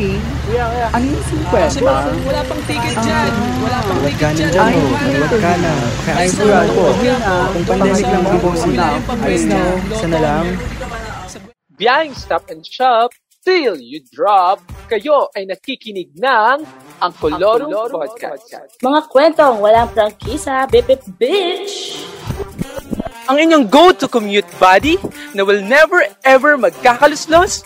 parking? Kuya, kuya. Ano yung 50? Wala pang ticket dyan. Wala pang ticket dyan. dyan, Ay, oh. Huwag ka na. Kaya Ay, ay sa- po ah. Kung pandemic lang mag-boxing na. Ayos na, oh. Isa na lang. Biyahing Stop and Shop till you drop. Kayo ay nakikinig ng Ang Kolorum Podcast. Mga kwentong walang prangkisa, bipip bitch! Ang inyong go-to commute buddy na will never ever magkakaluslos,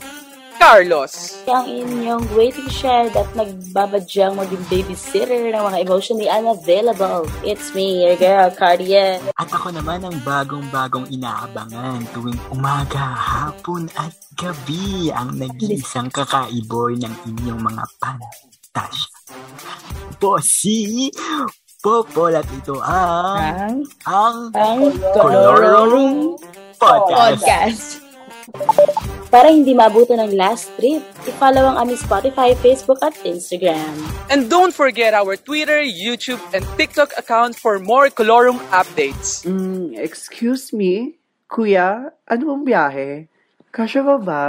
Carlos. Ang inyong waiting shed at nagbabadyang maging babysitter ng mga emotionally unavailable. It's me, your girl, Cardia. At ako naman ang bagong-bagong inaabangan tuwing umaga, hapon at gabi ang nag-iisang kakaiboy ng inyong mga pantasya. Bossy! Popol at ito ang Ang, ang ang Colorum Podcast. Podcast. Para hindi maabutan ng last trip, i-follow ang aming Spotify, Facebook at Instagram. And don't forget our Twitter, YouTube, and TikTok account for more Colorum updates. Mm, excuse me? Kuya, ano bang biyahe? Kasya ba ba?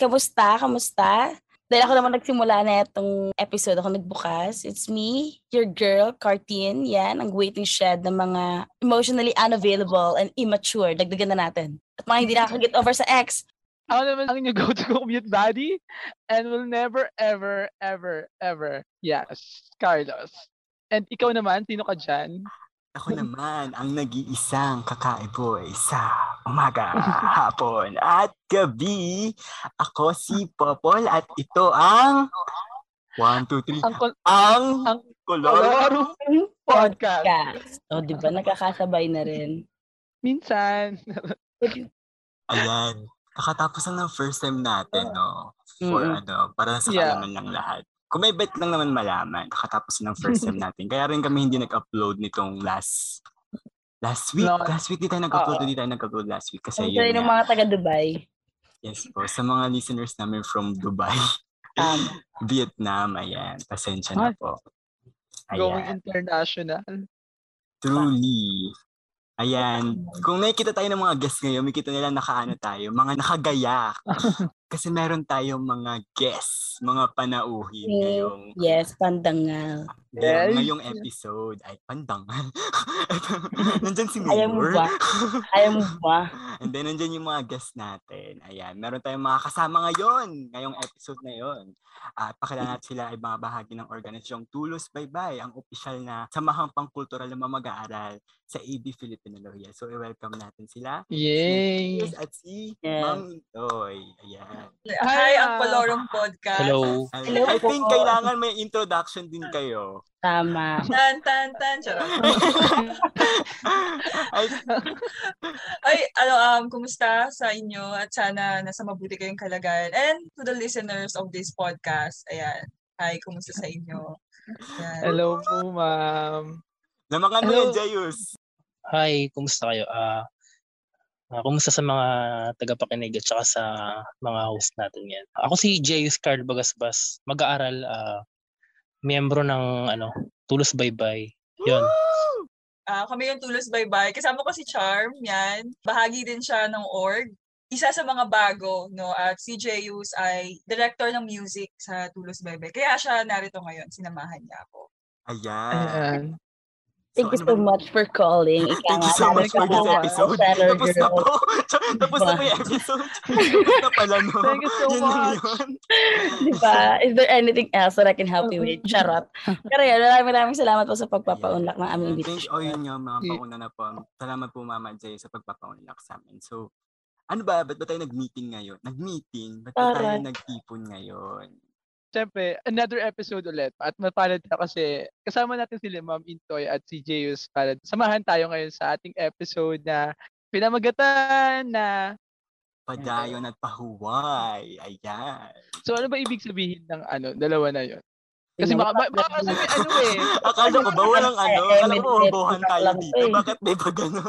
Kamusta? Kamusta? Dahil ako naman nagsimula na itong episode, ako nagbukas. It's me, your girl, Cartine. Yan, ang waiting shed ng mga emotionally unavailable and immature. Dagdagan na natin. At mga hindi nakaka-get over sa ex. Ako naman ang inyong go-to commute buddy and will never, ever, ever, ever, yes, Carlos. And ikaw naman, sino ka dyan? Ako naman ang nag-iisang kakaiboy sa umaga, hapon at gabi. Ako si Popol at ito ang 1, 2, 3 Ang kol- ang ang Color Colorum Podcast. Yes. O, di ba? Nakakasabay na rin. Minsan. Ayan. Kakatapos lang ng first time natin, no? For Mm-mm. ano, para sa Yeah. kalaman lang lahat. Kung may bet lang naman malaman, kakatapos ng first time natin. Kaya rin kami hindi nag-upload nitong last last week. No. Last week di tayo nag-upload, Oo. di tayo nag-upload last week. Kasi Ang yun ng mga taga-Dubai. Yes po. Sa mga listeners namin from Dubai, Um, Vietnam, ayan. Pasensya na po. Going Ayan. international. Truly. Ayan. Kung nakikita tayo ng mga guests ngayon, makikita nila nakaano tayo, mga nakagaya. Kasi meron tayong mga guests, mga panauhin ngayong, yes, pandangal. ngayong, Yes. ngayong episode. Ay, pandangan. nandyan si Ayaw mo Mayor. ba? Ayaw mo ba? And then, nandyan yung mga guests natin. Ayan, meron tayong mga kasama ngayon, ngayong episode na yon. At pakilala natin sila ay mga bahagi ng organisasyong Tulos Baybay, ang opisyal na samahang pangkultural na mga mag-aaral sa AB Filipinalogia. So, i-welcome natin sila. Yay! Yes, at si Yeah. Ma'am Intoy. Ayan. Hi, ang ah. Colorum Podcast. Hello. Hello I think kailangan may introduction din kayo. Tama. Tan, tan, tan. Charot. Ay, Ay, ano, um, kumusta sa inyo at sana nasa mabuti kayong kalagayan. And to the listeners of this podcast, ayan. Hi, kumusta sa inyo? Ayan. Hello po, ma'am. namangan mo Hello. Jayus. Hi, kumusta kayo? Ah, ah, kumusta sa mga tagapakinig at saka sa mga host natin yan? Ako si Jayus Carl Bagasbas, mag-aaral, ah, miyembro ng ano, Tulos Baybay. Yun. Ah, kami yung Tulos Bye-Bye. Kasama ko si Charm, yan. Bahagi din siya ng org. Isa sa mga bago, no? At si Jeyus ay director ng music sa Tulos Bye-Bye. Kaya siya narito ngayon. Sinamahan niya ako. Ayan. Ayan. Thank you ano so ba- much for calling. Ika Thank you so much for this episode. Tapos na po. Tapos na po yung episode. Tapos na pala, no? Thank you so Yun much. yun. Di ba? Is there anything else that I can help you with? Charot. Pero yun, maraming maraming salamat po sa pagpapaunlak ng aming Thank invitation. oh, yun nga, mga pauna na po. Salamat po, Mama Jay, sa pagpapaunlak sa amin. So, ano ba? Ba't ba tayo nag-meeting ngayon? Nag-meeting? Ba't ba tayo nagtipon ngayon? Siyempre, another episode ulit. At mapalad na kasi kasama natin sila Ma'am Intoy at si Jeyus Palad. Samahan tayo ngayon sa ating episode na pinamagatan na Padayon at pahuway. Ayan. So ano ba ibig sabihin ng ano, dalawa na yon? Kasi baka, baka, baka may ano eh. Akala ko ba walang ano? Akala ko definition tayo lang dito. to eh. Bakit may pag ano?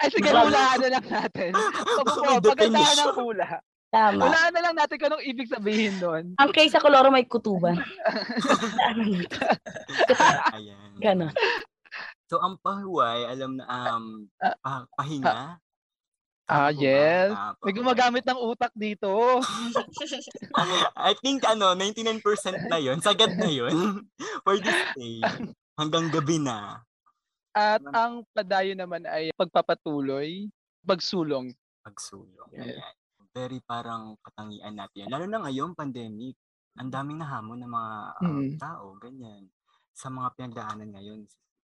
Ay sige, hulaan na lang natin. May Pagpapagataan ng hula. Tama. Hulaan na lang natin kung anong ibig sabihin doon. Ang case sa Coloro may kutuban. Ayan. Ganon. So, ang pahuway, alam na, um, pa- pahinga, Ah, ba? yes. May gumagamit ng utak dito. I think ano, 99% na yon sagad na yon for this day. Hanggang gabi na. At ang padayo naman ay pagpapatuloy, pagsulong. Pagsulong. Yes. Ayan. Very parang katangian natin. Lalo na ngayon, pandemic. Ang daming nahamon ng mga uh, Mm. tao, ganyan. Sa mga pinagdaanan ngayon,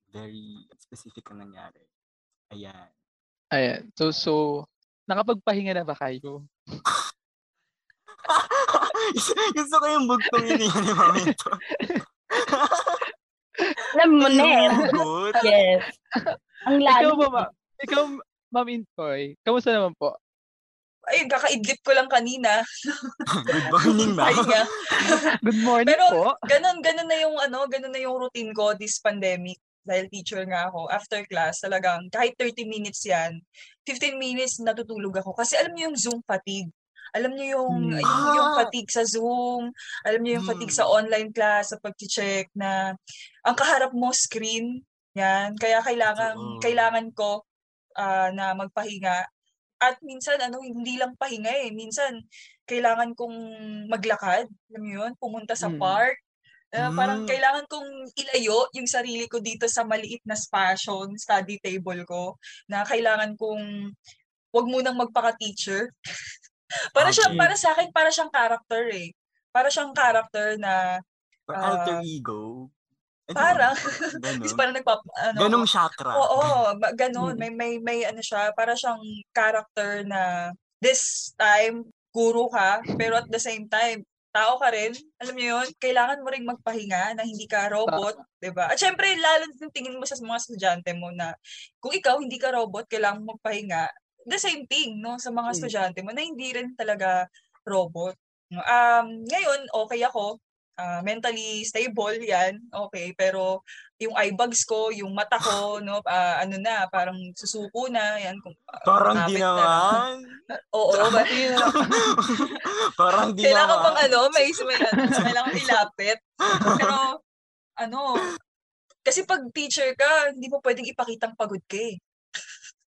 very specific ang nangyari. Ayan. Ayan. So, so, nakapagpahinga na ba kayo? Gusto ko yung bugtong yun yun ni Mamento. Alam mo na eh. Yes. Ang Ikaw lalim. ba, ma- ikaw, Ma'am Intoy, kamusta naman po? Ayun, kakaidlip ko lang kanina. Good morning, ma'am. Good morning Pero po. ganun, ganun na yung ano, ganun na yung routine ko this pandemic. Dahil teacher nga ako, after class, talagang kahit 30 minutes yan, 15 minutes natutulog ako. Kasi alam niyo yung Zoom fatigue. Alam niyo yung, Hmm. yung, yung Ah! fatigue sa Zoom, alam niyo yung fatigue Hmm. sa online class, sa pag-check na ang kaharap mo screen, yan. Kaya kailangan, Totoo. kailangan ko ah, na magpahinga. At minsan, ano, hindi lang pahinga eh. Minsan, kailangan kong maglakad. Alam mo yun? Pumunta sa Mm. park. Ah, Parang Mm. kailangan kong ilayo yung sarili ko dito sa maliit na spasyo, study table ko, na kailangan kong wag munang magpaka-teacher. para siyang, Okay. para sa akin, para siyang character eh. Para siyang character na Ah, alter ego. Ba? parang, Ganun. is parang nagpap, ano, Ganong chakra. Oo, ba- ganun. Mm. May, may, may ano siya, para siyang character na this time, guru ka, pero at the same time, tao ka rin. Alam niyo yun? Kailangan mo ring magpahinga na hindi ka robot, 'di ba? At syempre, lalo din tingin mo sa mga estudyante mo na kung ikaw hindi ka robot, kailangan mo magpahinga. The same thing, no, sa mga Mm. estudyante mo na hindi rin talaga robot. Um, ngayon, okay ako. Ah, mentally stable yan, okay. Pero yung eye bags ko, yung mata ko, no, ah, ano na, parang susuko na, yan. Kung, ah, Parang di malapit na. naman. Oo, ba- Parang di kailangan naman. pang ano, may, may ano, kailangan ilapit. Pero, ano, kasi pag teacher ka, hindi mo pwedeng ipakitang pagod ka eh.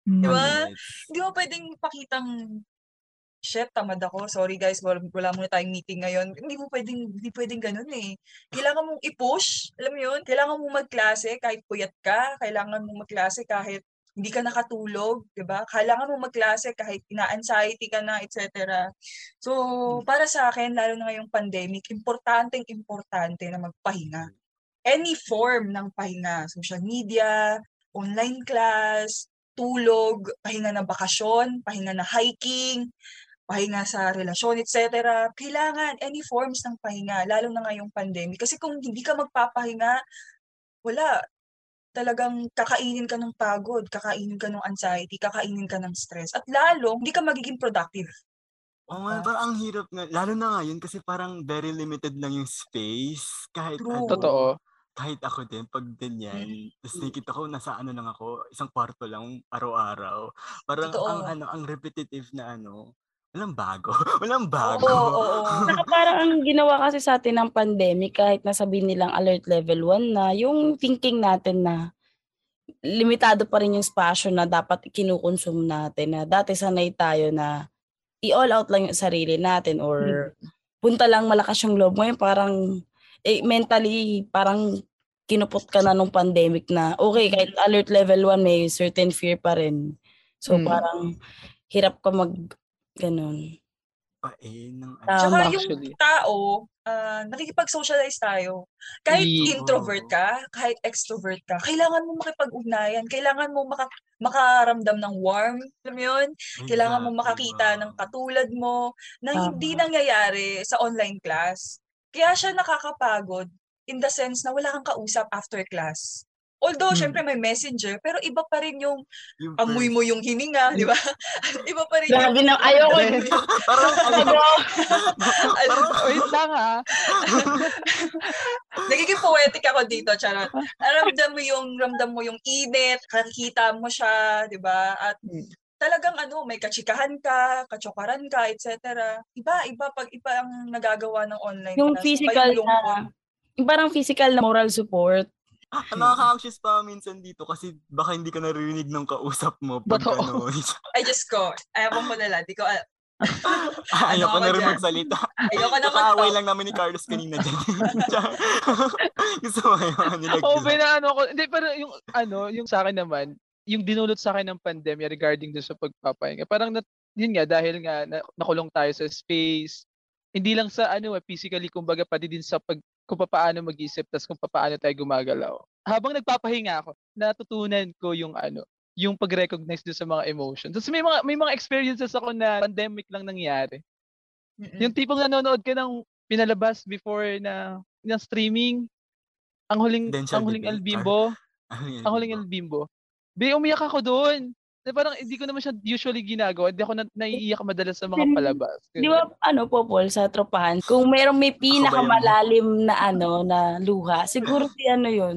Di ba? Hindi mo pwedeng ipakitang shit, tamad ako. Sorry guys, wala, wala muna tayong meeting ngayon. Hindi mo pwedeng, hindi pwedeng ganun eh. Kailangan mong i-push, alam mo yun? Kailangan mong magklase kahit puyat ka. Kailangan mong magklase kahit hindi ka nakatulog, 'di ba? Kailangan mong magklase kahit ina-anxiety ka na, etc. So, para sa akin, lalo na ngayong pandemic, importanteng importante na magpahinga. Any form ng pahinga, social media, online class, tulog, pahinga na bakasyon, pahinga na hiking, pahinga sa relasyon, etc. Kailangan any forms ng pahinga, lalo na ngayong pandemic. Kasi kung hindi ka magpapahinga, wala. Talagang kakainin ka ng pagod, kakainin ka ng anxiety, kakainin ka ng stress. At lalo, hindi ka magiging productive. Oo nga, parang ang hirap nga. Lalo na ngayon kasi parang very limited lang yung space. Kahit True. ano, Totoo. kahit ako din, pag ganyan, Mm. tapos nakikita ko, nasa ano lang ako, isang kwarto lang araw-araw. Parang Totoo. ang ano, ang repetitive na ano, walang bago. walang bago. Oo, oo, oo. Saka parang ang ginawa kasi sa atin ng pandemic, kahit nasabihin nilang alert level 1 na, yung thinking natin na limitado pa rin yung spasyo na dapat kinukonsume natin. Na dati sanay tayo na i-all out lang yung sarili natin or punta lang malakas yung loob. Ngayon parang eh, mentally parang kinupot ka na nung pandemic na okay, kahit alert level 1 may certain fear pa rin. So Mm. parang hirap ka mag ganun. Pain ng ano. Tama. Tsaka yung actually. tao, ah, nakikipag-socialize tayo. Kahit Ye- introvert ka, kahit extrovert ka, kailangan mo makipag-ugnayan, kailangan mo maka, makaramdam ng warm, alam mo yun? Kailangan mo makakita ng wow. katulad mo na Tama. hindi nangyayari sa online class. Kaya siya nakakapagod in the sense na wala kang kausap after class. Although, Hmm. syempre may messenger, pero iba pa rin yung Yung amoy mo yung hininga, di ba? iba pa rin yung... Grabe na, ayoko. Parang ano, Alam- Wait lang ha. Nagiging poetic ako dito, charot. Ramdam mo yung ramdam mo yung init, kakita mo siya, 'di ba? At Mm. talagang ano, may katsikahan ka, katsokaran ka, etc. Iba, iba pag iba ang nagagawa ng online Yung class. Iba physical yung na, yung parang physical na moral support. Nakaka-anxious pa minsan dito kasi baka hindi ka naririnig ng kausap mo pag ano. Ay, Diyos ko. Ayaw kong malala. Di ko, al- Ayaw ko ako na rin dyan? magsalita. ayoko na Nakaaway mag lang namin ni Carlos kanina dyan. Gusto mo yun? Nilag Oo, oh, ano ko. Hindi, pero yung, ano, yung sa akin naman, yung dinulot sa akin ng pandemya regarding dun sa pagpapahinga. Parang, nat, yun nga, dahil nga, na, nakulong tayo sa space, hindi lang sa, ano, eh, physically, kumbaga, pati din sa pag, kung paano mag-isip, tas kung paano tayo gumagalaw. Habang nagpapahinga ako, natutunan ko yung, ano, yung pag-recognize doon sa mga emotions. Tapos may mga may mga experiences ako na pandemic lang nangyari. Mm-mm. Yung tipong nanonood ka ng pinalabas before na ng streaming, ang huling Presidential ang huling El Bimbo, ang huling El Bimbo. Be, umiyak ako doon. Na parang hindi ko naman siya usually ginagawa. Hindi ako na, naiiyak madalas sa mga Then, palabas. Di ba, ano po, Paul, sa tropahan, kung mayroong may pinakamalalim na ano, na luha, siguro si ano yun,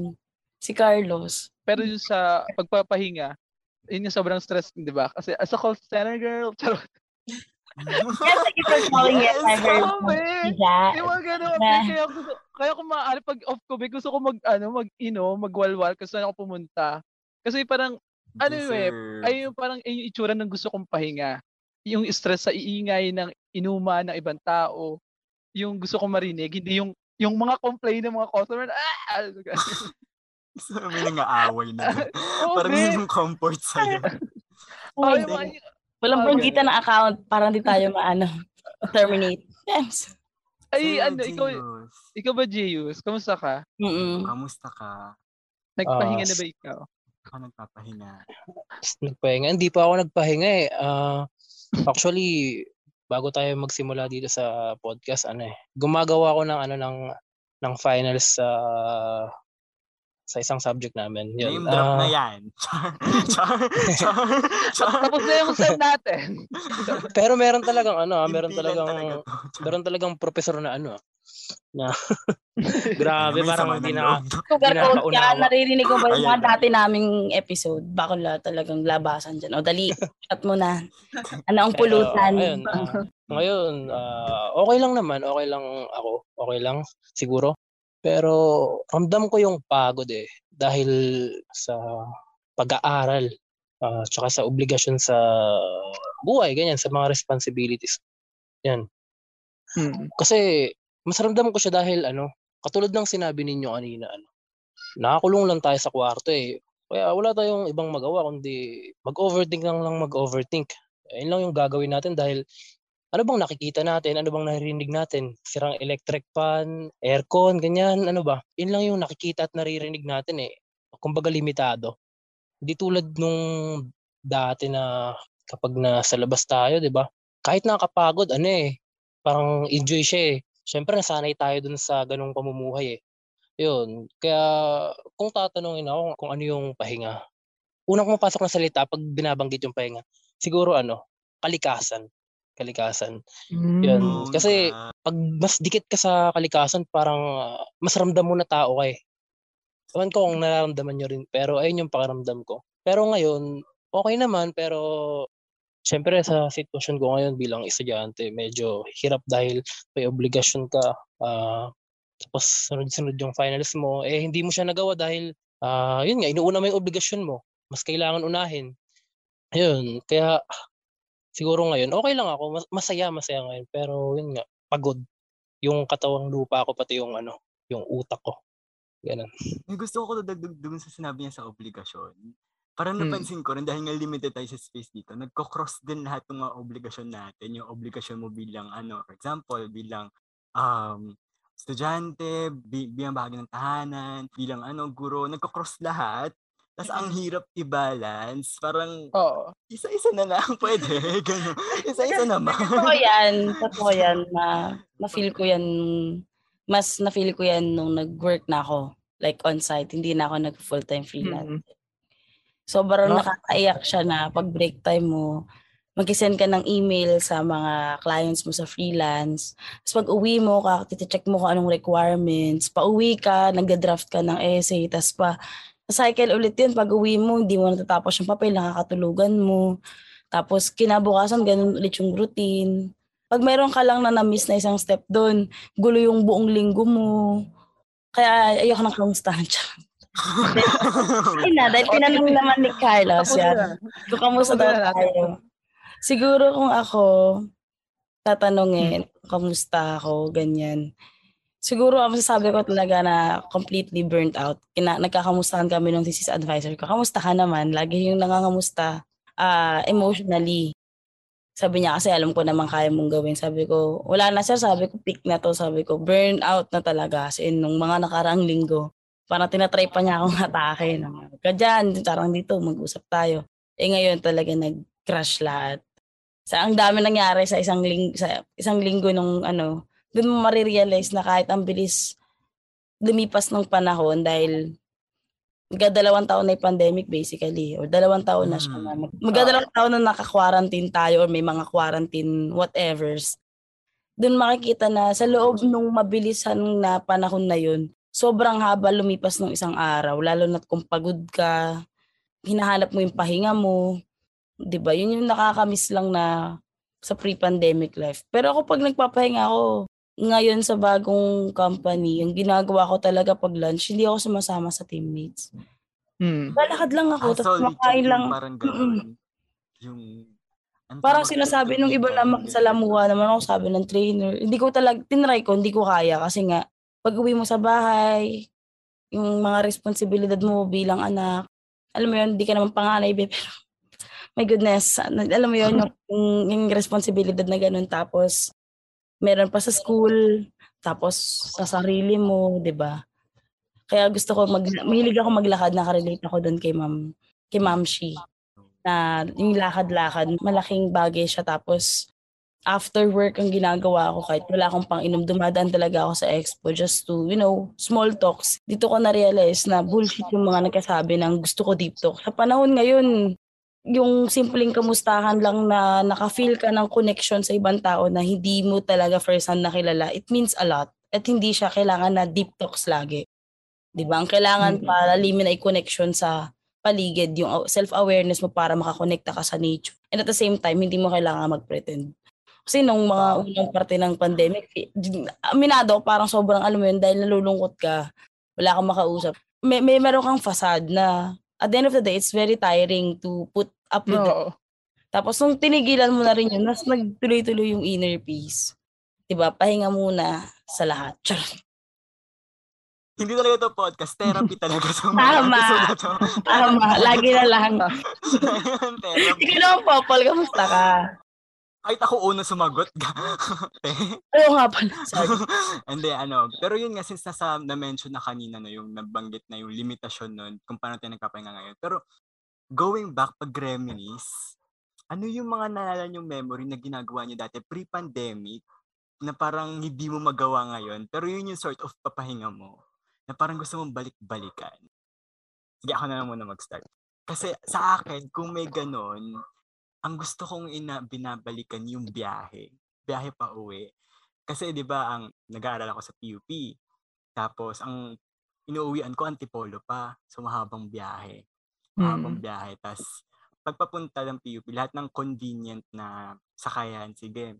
si Carlos. Pero yung sa pagpapahinga, yun yung sobrang stress, di ba? Kasi as a call center girl, charot. Yes, thank you for calling it. I heard Sabi! that. Yung mga ganun, Na- kaya gusto, kaya kung maaari pag off ko, gusto ko mag, ano, mag, ino, magwalwal kasi saan ako pumunta. Kasi parang, ano yun eh, ay yung parang yung itsura ng gusto kong pahinga. Yung stress sa iingay ng inuman ng ibang tao. Yung gusto kong marinig, hindi yung yung mga complain ng mga customer, ah! Mo may nangaaway na. Oo, Parang yun yung comfort sa'yo. Oh, yung mga, Walang Ah, banggitan ng account para hindi tayo maano, terminate. Yes. ay, Sa'yo, ano, ikaw, Genius. ikaw ba, Jeyus? Kamusta ka? Mm-mm. Kamusta ka? Nagpahinga Ah, na ba ikaw? Ako nagpapahinga. Nagpahinga. Hindi pa ako nagpahinga eh. Ah, actually, bago tayo magsimula dito sa podcast, ano eh, gumagawa ako ng ano ng ng finals sa sa isang subject namin. Yun. Name drop Ah, na yan. Char, char. Tapos na yung sem natin. pero meron talagang ano, ah, meron talagang talaga meron talagang professor na ano ah, na grabe parang hindi na. Sugar coat ka, naririnig ko ba yung mga Ayan. dati naming episode? Baka la talagang labasan dyan. O dali, chat mo na. Ano ang Eh, pulutan? oh, ayun, ah, ngayon, ah, okay lang naman. Okay lang ako. Okay lang, siguro. Pero ramdam ko yung pagod eh. Dahil sa pag-aaral. ah, tsaka sa obligasyon sa buhay, ganyan, sa mga responsibilities. Yan. Hmm. Kasi, mas ramdam ko siya dahil, ano, katulad ng sinabi ninyo kanina, ano, nakakulong lang tayo sa kwarto eh. Kaya wala tayong ibang magawa kundi mag-overthink lang lang mag-overthink. Ayun lang yung gagawin natin dahil ano bang nakikita natin? Ano bang naririnig natin? Sirang electric fan, aircon, ganyan, ano ba? Yun lang yung nakikita at naririnig natin eh. Kumbaga limitado. Hindi tulad nung dati na kapag nasa labas tayo, di ba? Kahit nakakapagod, ano eh, parang enjoy siya eh. Siyempre, nasanay tayo dun sa ganung pamumuhay eh. Yun. Kaya, kung tatanungin ako kung ano yung pahinga, unang pumapasok na salita pag binabanggit yung pahinga, siguro ano, kalikasan. Kalikasan. Yun. Oo Kasi, nga. pag mas dikit ka sa kalikasan, parang ah, mas ramdam mo na tao ka eh. Ewan ko kung nararamdaman nyo rin, pero ayun yung pakiramdam ko. Pero ngayon, okay naman, pero syempre sa sitwasyon ko ngayon bilang estudyante, medyo hirap dahil may obligasyon ka. ah, tapos sunod-sunod yung finals mo, eh hindi mo siya nagawa dahil, ah, yun nga, inuuna mo yung obligasyon mo. Mas kailangan unahin. Ayun, kaya siguro ngayon, okay lang ako. Mas- Masaya, masaya ngayon. Pero yun nga, pagod. Yung katawang lupa ko, pati yung ano, yung utak ko. Ganun. May gusto ko dagdag dun sa sinabi niya sa obligasyon. Parang Hmm. napansin ko rin dahil nga limited tayo sa space dito, nagko-cross din lahat ng mga obligasyon natin. Yung obligasyon mo bilang ano, for example, bilang um, estudyante, bi- bilang bahagi ng tahanan, bilang ano, guro, nagko-cross lahat. Tapos ang hirap i-balance. Parang Oo. isa-isa na lang pwede. Ganun. Isa-isa naman. Totoo yan. Totoo yan. Na, na-feel ko yan. Mas na-feel ko yan nung nag-work na ako. Like on-site. Hindi na ako nag-full-time freelance. Sobrang No? nakakaiyak siya na pag break time mo, mag-send ka ng email sa mga clients mo sa freelance. Tapos pag uwi mo, check mo kung anong requirements. Pa uwi ka, nagda-draft ka ng essay. Tapos pa, cycle ulit yun. Pag uwi mo, hindi mo natatapos yung papel, nakakatulugan mo. Tapos kinabukasan, ganun ulit yung routine. Pag mayroon ka lang na na-miss na isang step doon, gulo yung buong linggo mo. Kaya ayoko ng kamustahan Hindi na, dahil tinanong naman ni Carlos yan. Kung kamusta daw tayo. Siguro kung ako, tatanungin, kamusta ako, ganyan. Siguro ang masasabi ko talaga na completely burnt out. Kina, nagkakamustahan kami nung thesis advisor ko. Kamusta ka naman? Lagi yung nangangamusta ah, emotionally. Sabi niya kasi alam ko naman kaya mong gawin. Sabi ko, wala na sir. Sabi ko, pick na to. Sabi ko, burn out na talaga. As in, nung mga nakaraang linggo, parang tinatry pa niya akong atake. Ka dyan, parang dito, mag-usap tayo. Eh ngayon talaga nag-crash lahat. Sa ang dami nangyari sa isang ling sa isang linggo nung ano, doon mo marirealize na kahit ang bilis lumipas ng panahon dahil magdadalawang taon na yung pandemic basically or dalawang taon na siya na mag- magdadalawang taon na naka-quarantine tayo or may mga quarantine whatevers doon makikita na sa loob nung mabilisan na panahon na yun sobrang haba lumipas ng isang araw lalo na kung pagod ka hinahanap mo yung pahinga mo 'di ba yun yung nakakamiss lang na sa pre-pandemic life pero ako pag nagpapahinga ako ngayon sa bagong company, yung ginagawa ko talaga pag lunch, hindi ako sumasama sa teammates. Hmm. Lalakad lang ako, Ah, tapos yung lang. Parang gano'n. Yung... ang Parang sinasabi nung iba na parang magsalamuha naman ako, sabi ng trainer. Hindi ko talaga, tinry ko, hindi ko kaya. Kasi nga, pag uwi mo sa bahay, yung mga responsibilidad mo bilang anak, alam mo yun, hindi ka naman panganay, be, pero my goodness, alam mo yun, yung, yung, yung responsibilidad na ganun. Tapos, meron pa sa school, tapos sa sarili mo, 'di ba? Kaya gusto ko mag mahilig ako maglakad, nakarelate ako doon kay Ma'am kay Ma'am Shi. Na yung lakad-lakad, malaking bagay siya tapos after work ang ginagawa ko kahit wala akong pang-inom, dumadaan talaga ako sa expo just to, you know, small talks. Dito ko na-realize na bullshit yung mga nagkasabi ng gusto ko deep talk. Sa panahon ngayon, yung simpleng kamustahan lang na nakafeel ka ng connection sa ibang tao na hindi mo talaga first hand nakilala, it means a lot. At hindi siya kailangan na deep talks lagi. Di ba? Ang kailangan Mm. palalimin ay connection sa paligid, yung self-awareness mo para makakonekta ka sa nature. And at the same time, hindi mo kailangan mag-pretend. Kasi nung mga unang parte ng pandemic, eh, aminado parang sobrang alam mo yun, dahil nalulungkot ka, wala kang makausap. May, may meron kang facade na at the end of the day, it's very tiring to put up with. Oo. Tapos nung tinigilan mo na rin yun, mas nagtuloy-tuloy yung inner peace. 'Di ba? Pahinga muna sa lahat. Charot. Hindi talaga ito podcast. Therapy talaga sa mga Tama. episode. Tama, lagi na lang. Ikaw naman, Popol, kamusta ka? Kahit ako una sumagot. Oo nga pala. Hindi, ano. Pero yun nga, since nasa, na-mention na kanina, no, yung nabanggit na yung limitasyon nun, kung paano tayo nagkapahinga ngayon. Pero, going back, pag reminisce, ano yung mga naalala yung memory na ginagawa niyo dati pre-pandemic na parang hindi mo magawa ngayon, pero yun yung sort of papahinga mo na parang gusto mong balik-balikan. Sige, ako na lang muna mag-start. Kasi sa akin, kung may ganon, ang gusto kong ina binabalikan yung biyahe. Biyahe pa uwi. Kasi 'di ba ang nag-aaral ako sa PUP. Tapos ang inuuwian ko Antipolo pa. So mahabang biyahe. Mahabang Mm. biyahe. Tapos pagpapunta ng PUP, lahat ng convenient na sakayan, sige,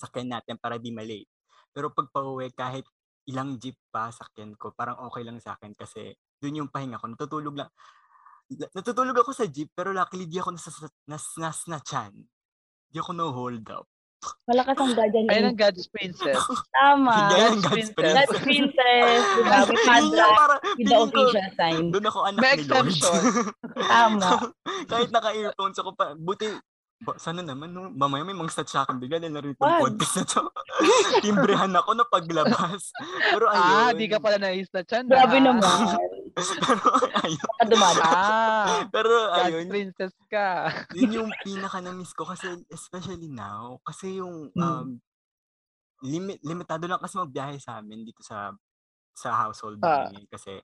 sakyan natin para di malate. Pero pag pauwi, kahit ilang jeep pa sakyan ko, parang okay lang sa akin kasi dun yung pahinga ko. Natutulog lang. Natutulog ako sa jeep, pero luckily di ako nas, nas, nas, na chan. Di ako no hold up. Malakas ang guardian Ayun angel. ang God's princess. Tama. Hindi yan ang God's God's princess. That's princess. Diba? Yung padlock parang, with the feeling ko, official sign. doon ako anak May ni Lord. Tama. Kahit naka-earphones ako pa, buti, ba, sana naman, no, mamaya may mga stat sa akin bigla dahil narinig yung podcast na to. Timbrehan ako na paglabas. Pero ayun. Ah, di ka pala nais na chan. Grabe naman. Pero ayun. Dumada. Ah, Pero ayun, princess ka. yun yung pinaka na-miss ko kasi especially now, kasi yung Mm. um, limit, limitado lang kasi magbiyahe sa amin dito sa sa household Ah. namin kasi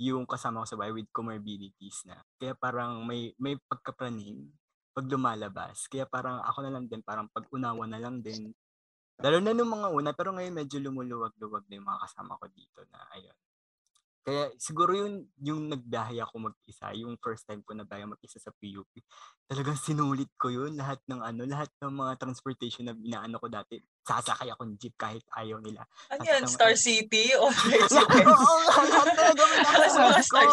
yung kasama ko sa bahay with comorbidities na. Kaya parang may may pagkapraning pag lumalabas. Kaya parang ako na lang din, parang pag-unawa na lang din. Lalo na nung mga una, pero ngayon medyo lumuluwag-luwag na yung mga kasama ko dito na ayun. Kaya siguro yung, yung nagbiyahe ako mag-isa, yung first time ko na biyahe mag-isa sa PUP, talagang sinulit ko yun, lahat ng ano, lahat ng mga transportation na inaano ko dati. sasakay akong jeep kahit ayaw nila. Ano yan? Star City? O Oo nga, lahat talaga may nasa Alas mga bag ko. Star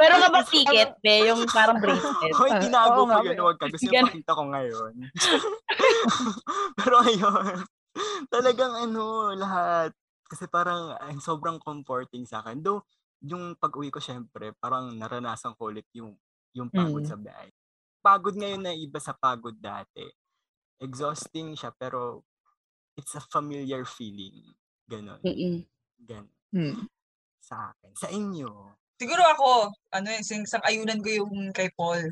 Pero nga ba ticket, be? Yung parang bracelet. Hoy, tinago Oo mo nga, yun. Huwag ka. Gusto yung pakita ko ngayon. Pero ayun, talagang ano, lahat. Kasi parang ay, sobrang comforting sa akin. Though, yung pag-uwi ko syempre, parang naranasan ko ulit yung, yung pagod Mm. sa biyahe. Pagod ngayon na iba sa pagod dati. Exhausting siya, pero it's a familiar feeling. Ganon. Mm-mm. Ganon. Hmm. Sa akin. Sa inyo. Siguro ako, ano yun, sing, sang ayunan ko yung kay Paul.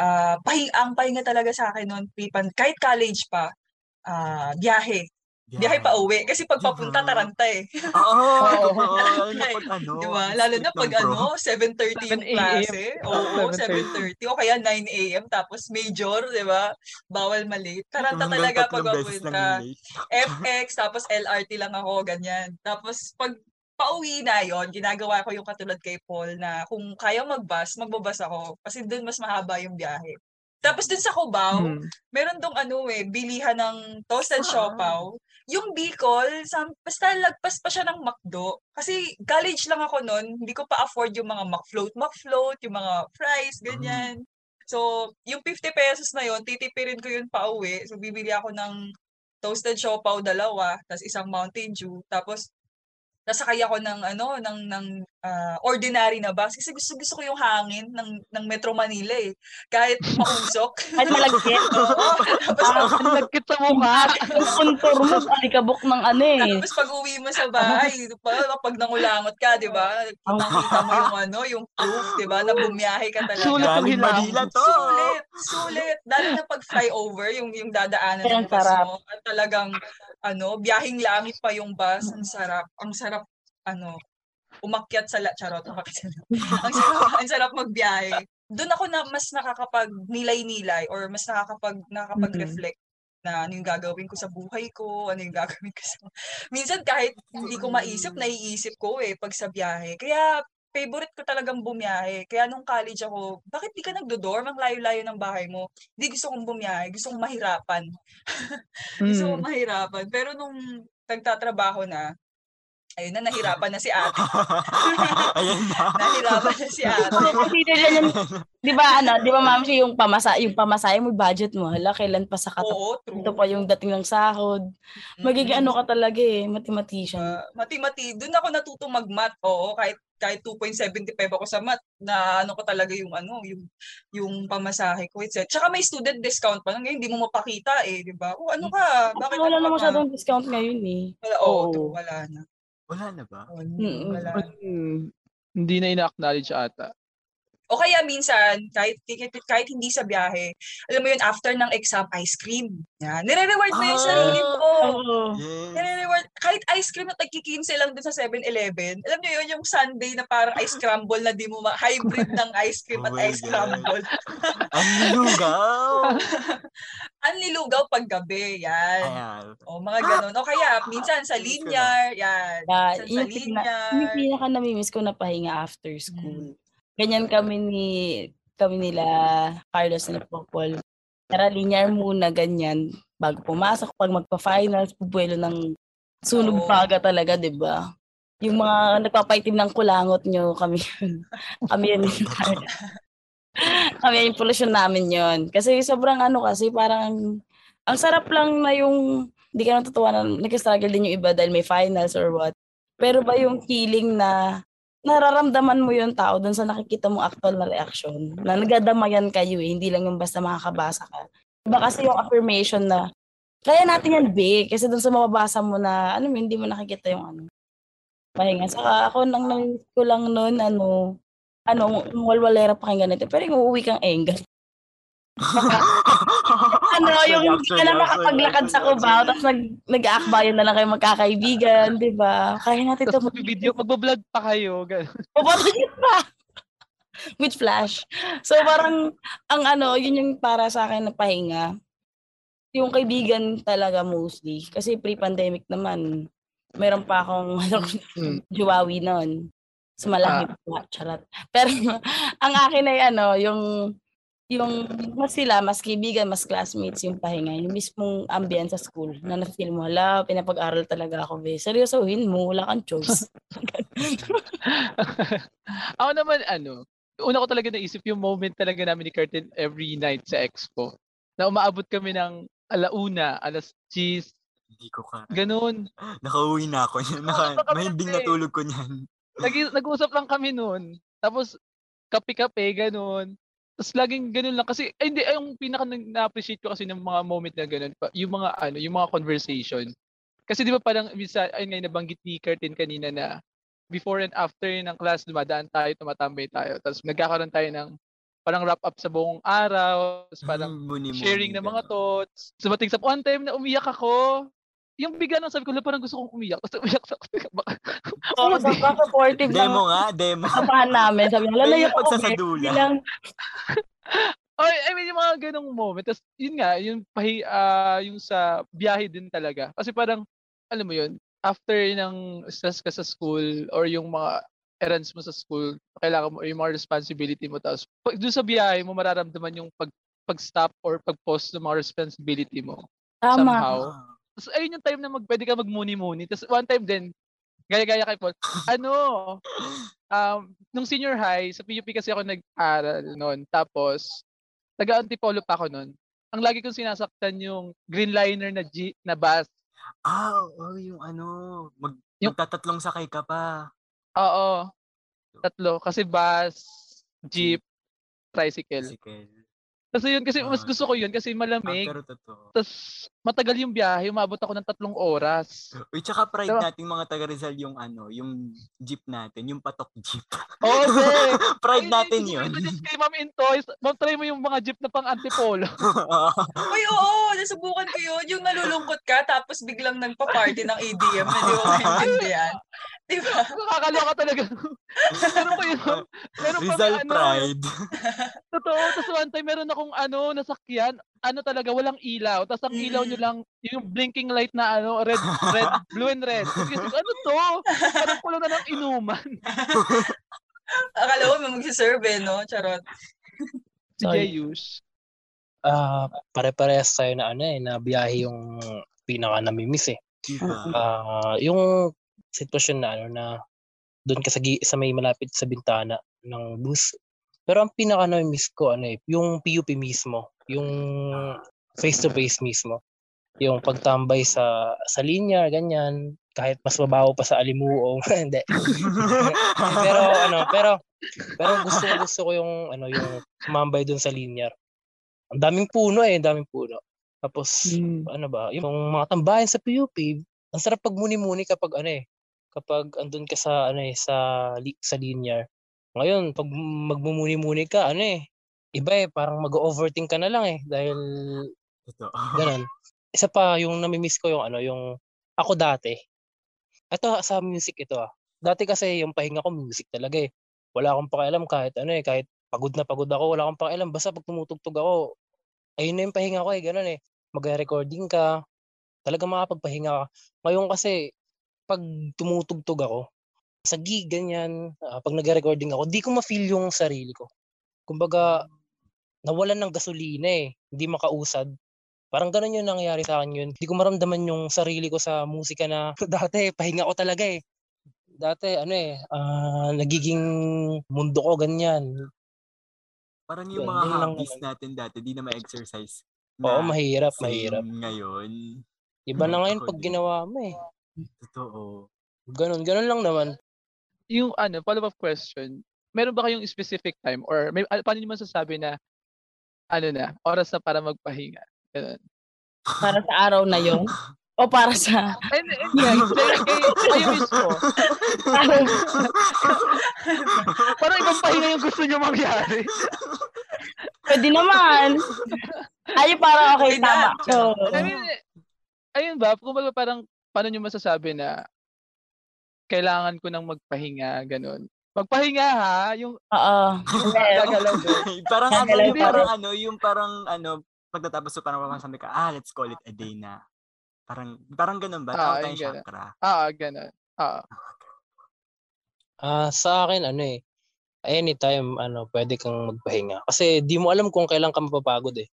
Ah, pahing, ang pahinga talaga sa akin noon, pipan, kahit college pa, ah, biyahe. Biyahe pa uwi. Kasi pag papunta, Diba? taranta eh. Oo, na pag ano. Di ba? ang Lalo na pag ano, 7.30 yung 7 a.m. klase. Oo, 7:30. 7.30. O kaya 9 a.m. Tapos major, di ba? Bawal mali. Taranta talaga pag papunta. FX, tapos LRT lang ako, ganyan. Tapos pag pauwi na yon ginagawa ko yung katulad kay Paul na kung kaya mag-bus, magbabas ako. Kasi doon mas mahaba yung biyahe. Tapos dun sa Cubao, Hmm. meron dong ano eh, bilihan ng toasted Saan? siopaw. Yung Bicol, sam, basta lagpas pa siya ng McDo. Kasi college lang ako noon, hindi ko pa afford yung mga McFloat, McFloat, yung mga fries, ganyan. So, yung 50 pesos na yon titipirin ko yun pa uwi. So, bibili ako ng toasted siopaw dalawa, tapos isang Mountain Dew, tapos nasakay ako ng ano ng ng ah, ordinary na bus kasi gusto gusto ko yung hangin ng ng Metro Manila eh kahit mausok Kahit malagkit. Oo. Tapos, Ah, Ang lagkit sa mukha. Yung kontor mo, alikabok ng ano eh. tapos pag uwi mo sa bahay, pa- pag nangulangot ka, di ba? Nakita mo yung ano, yung proof, di ba? Na bumiyahe ka talaga. Sulit hilang. Manila to. Sulit, sulit. Lalo na pag flyover, yung, yung dadaanan Ang ng bus mo. At talagang, ano, biyahing langit pa yung bus. Ang sarap. Ang sarap, ano, umakyat sa la, charot, ang sarap, ang sarap magbiyahe. Doon ako na mas nakakapag nilay-nilay or mas nakakapag nakakapag-reflect na ano yung gagawin ko sa buhay ko, ano yung gagawin ko sa... Minsan kahit hindi ko maisip, naiisip ko eh pag sa biyahe. Kaya favorite ko talagang bumiyahe. Kaya nung college ako, bakit di ka nagdo-dorm? Ang layo-layo ng bahay mo. Hindi gusto kong bumiyahe. Gusto kong mahirapan. gusto kong Hmm. mahirapan. Pero nung nagtatrabaho na, ayun na, nahirapan na si ate. Nahirapan na si ate. Di ba ano, di ba ma'am siya yung pamasa, yung pamasaya mo, budget mo, hala, kailan pa sa katapos. Oo, true. Ito pa yung dating ng sahod. Magiging ano ka talaga eh, mathematician. Uh, mati-mati, doon ako natutong mag-math. Oo, kahit kahit 2.75 ako sa math, na ano ko talaga yung ano, yung yung pamasahe ko, etc. Tsaka may student discount pa. Ngayon, hindi mo mapakita eh, di ba? O ano ka? Bakit Wala ano na ka? masyadong discount ngayon eh. Wala, oo, Oo. true, wala na. Wala na ba? Oo, Mm-mm. Wala. Hmm. Hindi na ina-acknowledge ata. O kaya minsan, kahit, kahit, kahit hindi sa biyahe, alam mo yun, after ng exam, ice cream. Yan. Nire-reward mo yung Ah. sarili mo. Oo. Yes. Nire-reward, kahit ice cream na tagkikinse lang dun sa 7-Eleven. Alam niyo yun, yung Sunday na parang ice scramble na di mo ma- hybrid ng ice cream Oh at ice God. scramble. Ang lugaw. Ang lilugaw pag gabi, yan. Ayan. O mga ganun. O kaya, minsan sa linyar, yan. Yeah, Minsan sa pina, linyar. yung pinaka namimiss ko na pahinga after school. Ganyan kami ni kami nila Carlos na Popol. Tara linear muna ganyan bago pumasok pag magpa-finals, bubuelo ng sunog Oo. paga talaga, 'di ba? Yung mga nagpapaitim ng kulangot nyo, kami yun. kami yun. kami yung pollution namin yon Kasi sobrang ano kasi, parang ang sarap lang na yung hindi ka natutuwa na nag-struggle din yung iba dahil may finals or what. Pero ba yung feeling na nararamdaman mo yung tao dun sa nakikita mong actual na reaction, na nagadamayan kayo eh, hindi lang yung basta makakabasa ka. Iba kasi yung affirmation na, kaya natin yan, be, kasi dun sa mababasa mo na, ano hindi mo nakikita yung ano, pahinga. Saka ako nang namiss ko lang noon, ano, ano, walwalera pa kang ganito, pero yung uuwi kang enga. ano, yung hindi ka na makapaglakad sa Cubao, tapos nag, nag-aakbayan na lang kayo magkakaibigan, di ba? Kaya natin ito Tapos video, magbablog pa kayo. Papatagin pa. With flash. So parang, ang ano, yun yung para sa akin na pahinga. Yung kaibigan talaga mostly. Kasi pre-pandemic naman, meron pa akong ano, Mm. juwawi noon. Sa malaki pa, charot. Pero ang akin ay ano, yung yung mas sila, mas kaibigan, mas classmates yung pahinga. Yung mismong ambience sa school na na-feel mo, hala, pinapag-aral talaga ako, be. Seryosohin mo, wala kang choice. Ako naman, ano, una ko talaga naisip yung moment talaga namin ni Curtin every night sa expo. Na umaabot kami ng alauna, alas 10, Hindi ko ka. ganun. Nakauwi na ako. niyan. Naka, kami mahinding natulog ko niyan. Nag, nag-usap lang kami noon. Tapos, kape-kape, ganun. Tapos laging ganun lang. Kasi, ay, hindi, ay, yung pinaka na- na-appreciate ko kasi ng mga moment na ganun, pa- yung mga, ano, yung mga conversation. Kasi di ba parang, minsan, ayun nga, nabanggit ni Curtin kanina na before and after ng class, dumadaan tayo, tumatambay tayo. Tapos nagkakaroon tayo ng parang wrap up sa buong araw. Tapos parang Mm, sharing ng mga thoughts. Sumating sa one time na umiyak ako. Yung bigla nang sabi ko, "Hala, parang gusto kong umiyak. Tapos umiyak sa baka, Oo, di. sobrang supportive Demo nga, demo. kapahan namin. Sabi niya, lalayo be. pagsasadula. Hindi lang, Ay, I mean, yung mga ganong moment. Tapos, yun nga, yung, pahi, ah, yung sa biyahe din talaga. Kasi parang, alam mo yun, after ng stress ka sa school or yung mga errands mo sa school, kailangan mo, yung mga responsibility mo. Tapos, pag doon sa biyahe mo, mararamdaman yung pag, pag-stop or pag-pause ng mga responsibility mo. tama. Somehow. Tapos, ayun yung time na mag, pwede ka magmuni-muni. Tapos, one time din, gaya-gaya kay Paul, ano, um, nung senior high, sa PUP kasi ako nag-aral noon. Tapos, taga-antipolo pa ako noon. Ang lagi kong sinasaktan yung green liner na G, na bus. Ah, oh, yung ano, mag, Yung- magtatatlong sakay ka pa. Oo. Tatlo. Kasi bus, jeep, tricycle. Sige. Kasi yun, kasi mas Ah, gusto ko yun kasi Ah, malamig. pero totoo. Tapos matagal yung biyahe, umabot ako ng tatlong oras. Uy, tsaka pride Diba? nating mga taga Rizal yung ano, yung jeep natin, yung patok jeep. Oo, sir. pride Ay, natin yun. i-suggest kay Ma'am Intoys, ma'am, try mo yung mga jeep na pang antipolo. Uy, oo, nasubukan ko yun. Yung nalulungkot ka, tapos biglang nagpa-party ng EDM na di mo maintindihan. Di ba? Nakakaloka talaga. meron pa yun. Meron pa Rizal may ano, pride. Totoo. Tapos one time, meron akong ano, nasakyan. Ano talaga, walang ilaw. Tapos ang ilaw nyo lang, yung blinking light na ano, red, red, blue and red. Kasi, ano to? Parang kulang na ng inuman. Akala ko may magsiserve eh, no? Charot. Si Sorry. Jeyus. Ah, pare-parehas tayo na ano eh, na biyahe yung pinaka namimiss eh. Diba? Ah, yung sitwasyon na ano na doon ka sa, sa may malapit sa bintana ng bus. Pero ang pinaka na-miss ko ano eh, yung PUP mismo, yung face to face mismo. Yung pagtambay sa sa linya, ganyan, kahit mas mabaho pa sa alimuong, hindi. pero ano, pero pero gusto gusto ko yung ano yung sumambay doon sa linya. Ang daming puno eh, ang daming puno. Tapos ano ba, yung mga tambayan sa PUP, ang sarap pag muni-muni kapag ano eh, kapag andun ka sa ano eh, sa li- sa linear. Ngayon, pag magmumuni-muni ka, ano eh, iba eh, parang mag-overthink ka na lang eh dahil Totoo. ganun. Isa pa yung namimiss ko yung ano, yung ako dati. Ito sa music ito ah. Dati kasi yung pahinga ko music talaga eh. Wala akong pakialam kahit ano eh, kahit pagod na pagod ako, wala akong pakialam. Basta pag tumutugtog ako, ayun na yung pahinga ko eh, ganun eh. Mag-recording ka, talaga makapagpahinga ka. Ngayon kasi, pag tumutugtog ako, sa gig, ganyan, ah, pag nag-recording ako, di ko ma-feel yung sarili ko. Kumbaga, nawalan ng gasolina eh, hindi makausad. Parang ganun yung nangyayari sa akin yun. Hindi ko maramdaman yung sarili ko sa musika na dati, pahinga ko talaga eh. Dati, ano eh, ah, nagiging mundo ko ganyan. Parang yung Yun, mga yun lang hobbies naman. natin dati, di na ma-exercise. Oo, na mahirap, same mahirap. ngayon. Iba na ngayon pag ginawa mo eh. Totoo. Ganun, ganun lang naman. Yung ano, follow-up question, meron ba kayong specific time or may, ah, paano nyo masasabi na ano na, oras na para magpahinga? Ganun. Para sa araw na yon O para sa... And, and yeah, kay, kay, kayo mismo, parang ibang pahinga yung gusto nyo mangyari. Pwede naman. Ay, para okay, tama. So, I mean, ayun ba, kung parang, paano nyo masasabi na kailangan ko nang magpahinga, ganun. Magpahinga ha, yung oo. doon. parang ano, yung parang ano, yung parang ano, pagtatapos so parang masasabi ka, ah, let's call it a day na. Parang, parang ganun ba? Ah, Tawag yung tayong ganun. chakra. Ah, ganun. Ah, Ah, sa akin ano eh, anytime ano pwede kang magpahinga kasi di mo alam kung kailan ka mapapagod eh.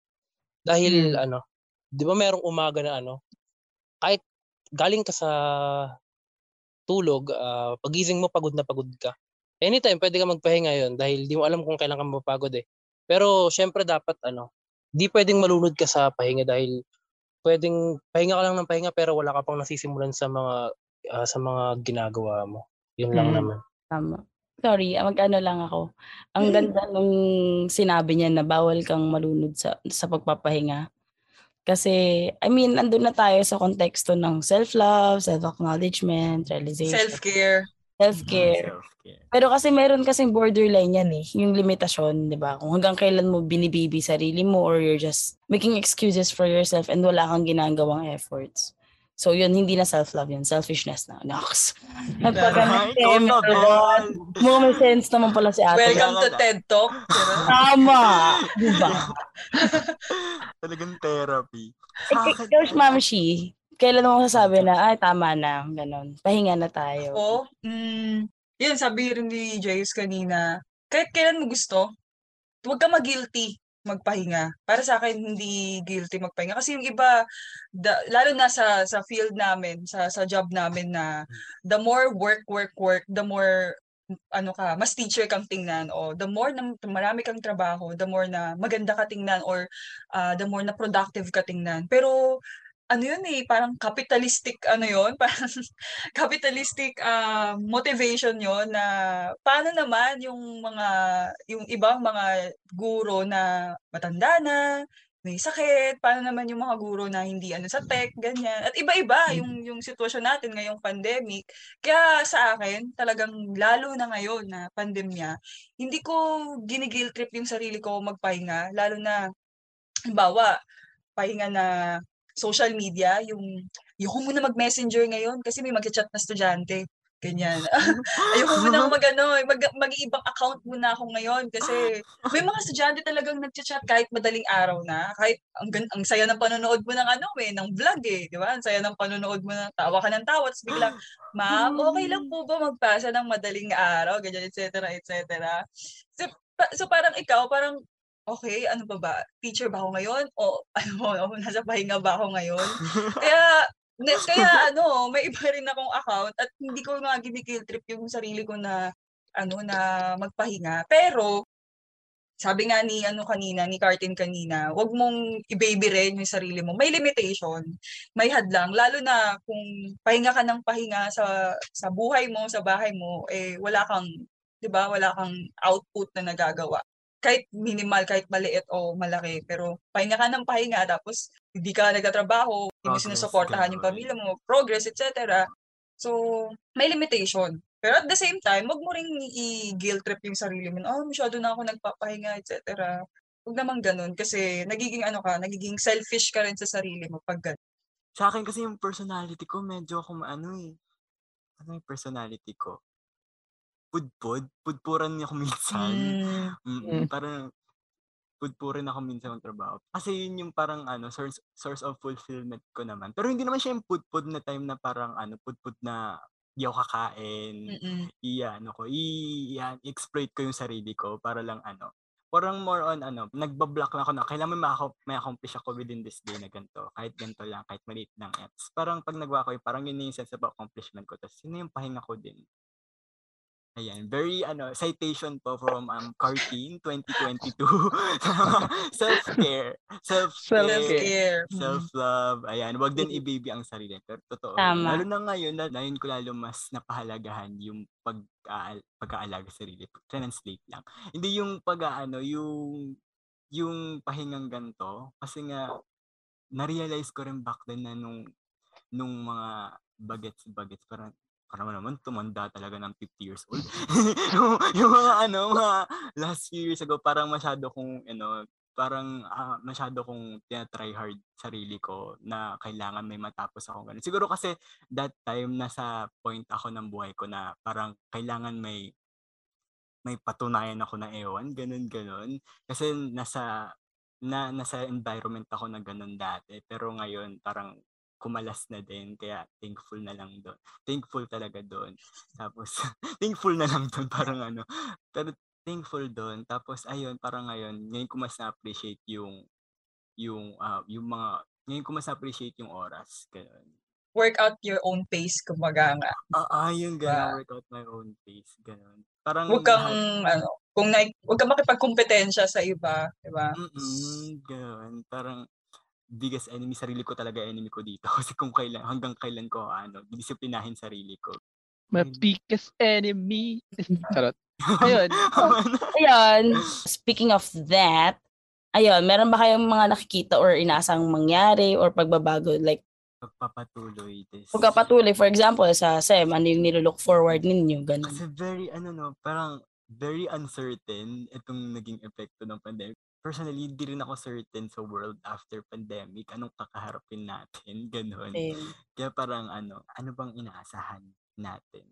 Dahil Hmm. ano, 'di ba merong umaga na ano kahit galing ka sa tulog, ah, pagising mo pagod na pagod ka. Anytime pwede kang magpahinga 'yon dahil di mo alam kung kailan ka mapapagod eh. Pero siyempre dapat ano, di pwedeng malunod ka sa pahinga dahil pwedeng pahinga ka lang ng pahinga pero wala ka pang nasisimulan sa mga ah, sa mga ginagawa mo. 'Yun lang Mm. naman. Tama. Sorry, ah, mag-ano lang ako. Ang Mm. ganda nung sinabi niya na bawal kang malunod sa sa pagpapahinga. Kasi, I mean, andun na tayo sa konteksto ng self-love, self-acknowledgement, realization, Self-care. Self-care. Self-care. Pero kasi meron kasing borderline yan eh, yung limitasyon, di ba? Kung hanggang kailan mo binibibi sarili mo or you're just making excuses for yourself and wala kang ginagawang efforts. So yun, hindi na self-love yun, selfishness na. Nox. Nagpaganda. Ay, ikaw na, Bol. Mga may sense naman pala si ate. Welcome to TED Talk. Diba? Tama! Di ba? Talagang therapy. Ik- Sa ik- akin, Coach Ma'am Shi, kailan mo masasabi na, ay, tama na, ganon. Pahinga na tayo. Oo. Mm, yun, sabi rin ni Jayus kanina, kahit kailan mo gusto, huwag ka mag-guilty magpahinga. Para sa akin, hindi guilty magpahinga. Kasi yung iba, da- lalo na sa, sa field namin, sa, sa job namin na the more work, work, work, the more ano ka, mas teacher kang tingnan o the more na marami kang trabaho, the more na maganda ka tingnan or ah, the more na productive ka tingnan. Pero ano yun eh, parang capitalistic ano yun, parang capitalistic ah, motivation yon na paano naman yung mga yung ibang mga guro na matanda na may sakit, paano naman yung mga guro na hindi ano sa tech, ganyan. At iba-iba yung yung sitwasyon natin ngayong pandemic. Kaya sa akin, talagang lalo na ngayon na pandemya, hindi ko ginigil trip yung sarili ko magpahinga, lalo na halimbawa, pahinga na social media, yung ayoko muna mag-messenger ngayon kasi may mag-chat na estudyante. Ganyan. ayoko muna mag, ano, mag, mag-iibang account muna ako ngayon kasi may mga estudyante talagang nag-chat kahit madaling araw na. Kahit ang, ang saya ng panonood mo ng ano eh, ng vlog eh. Di ba? Ang saya ng panonood mo ng tawa ka ng tawa. Tapos biglang, ma'am, okay lang po ba magpasa ng madaling araw? Ganyan, et cetera, et cetera. So, pa- so parang ikaw, parang okay, ano ba ba? Teacher ba ako ngayon? O ano nasa pahinga ba ako ngayon? Kaya, na, kaya ano, may iba rin akong account at hindi ko nga ginikill trip yung sarili ko na ano na magpahinga. Pero sabi nga ni ano kanina, ni Cartin kanina, wag mong i-baby rin yung sarili mo. May limitation, may hadlang lalo na kung pahinga ka ng pahinga sa sa buhay mo, sa bahay mo, eh wala kang 'di ba? Wala kang output na nagagawa kahit minimal, kahit maliit o malaki. Pero pahinga ka ng pahinga, tapos hindi ka nagtatrabaho, hindi sinusuportahan yung pamilya mo, progress, etc. So, may limitation. Pero at the same time, wag mo ring i-guilt trip yung sarili mo. Oh, masyado na ako nagpapahinga, etc. Huwag naman ganun kasi nagiging ano ka, nagiging selfish ka rin sa sarili mo pag ganun. Sa akin kasi yung personality ko, medyo ako ano eh. Ano yung personality ko? Pudpud. Pudpuran niya ako minsan. Mm. Mm. Parang pudpurin ako minsan ng trabaho. Kasi yun yung parang ano, source, source of fulfillment ko naman. Pero hindi naman siya yung pudpud na time na parang ano, pudpud na di ako kakain, iya, ano ko, i, yan, exploit ko yung sarili ko para lang ano. Parang more on ano, nagbablock lang ako na kailangan may, maka- may accomplish ako within this day na ganito. Kahit ganito lang, kahit maliit lang. Tapos parang pag nagawa ko parang yun yung sense of accomplishment ko. Tapos yun yung pahinga ko din. Ayan, very ano, citation po from um, Carteen 2022. Self-care. Self-care. Self-care. Self-love. Ayan, wag din i-baby ang sarili. Pero totoo. Tama. Lalo na ngayon, na, ngayon ko lalo mas napahalagahan yung pag pag-aalaga sa sarili. Translate lang. Hindi yung pag-ano, yung yung pahingang ganto kasi nga na-realize ko rin back then na nung nung mga bagets bagets parang parang naman tumanda talaga ng 50 years old. yung, yung mga ano, mga last few years ago parang masyado kong ano, parang ah, masyado kong tinatry hard sarili ko na kailangan may matapos ako ganun. Siguro kasi that time nasa point ako ng buhay ko na parang kailangan may may patunayan ako na ewan, ganun ganun. Kasi nasa na nasa environment ako na ganun dati, pero ngayon parang kumalas na din kaya thankful na lang doon. Thankful talaga doon. Tapos thankful na lang doon parang ano. Pero thankful doon. Tapos ayun, parang ngayon, ngayon ko mas na-appreciate yung yung ah, yung mga ngayon ko mas na-appreciate yung oras. Ganun. Work out your own pace, kumbaga nga. Ah, ah, yung Diba? ganun, work out my own pace. Ganun. Parang Huwag kang, lahat- ano, kung na, huwag kang makipagkompetensya sa iba, di ba? Mm, ganun. Parang biggest enemy, sarili ko talaga enemy ko dito. Kasi kung kailan, hanggang kailan ko, ano, disiplinahin sarili ko. My biggest enemy. Charot. Ayun. Ayun, speaking of that, ayun, meron ba kayong mga nakikita or inaasang mangyari or pagbabago? Like, Pagpapatuloy this. pagkapatuloy, for example, sa SEM, ano yung nilook forward ninyo? Ganun. Kasi very, ano no, parang very uncertain itong naging epekto ng pandemic. Personally, di rin ako certain sa world after pandemic. Anong kakaharapin natin? Ganon. Same. Kaya parang ano, ano bang inaasahan natin?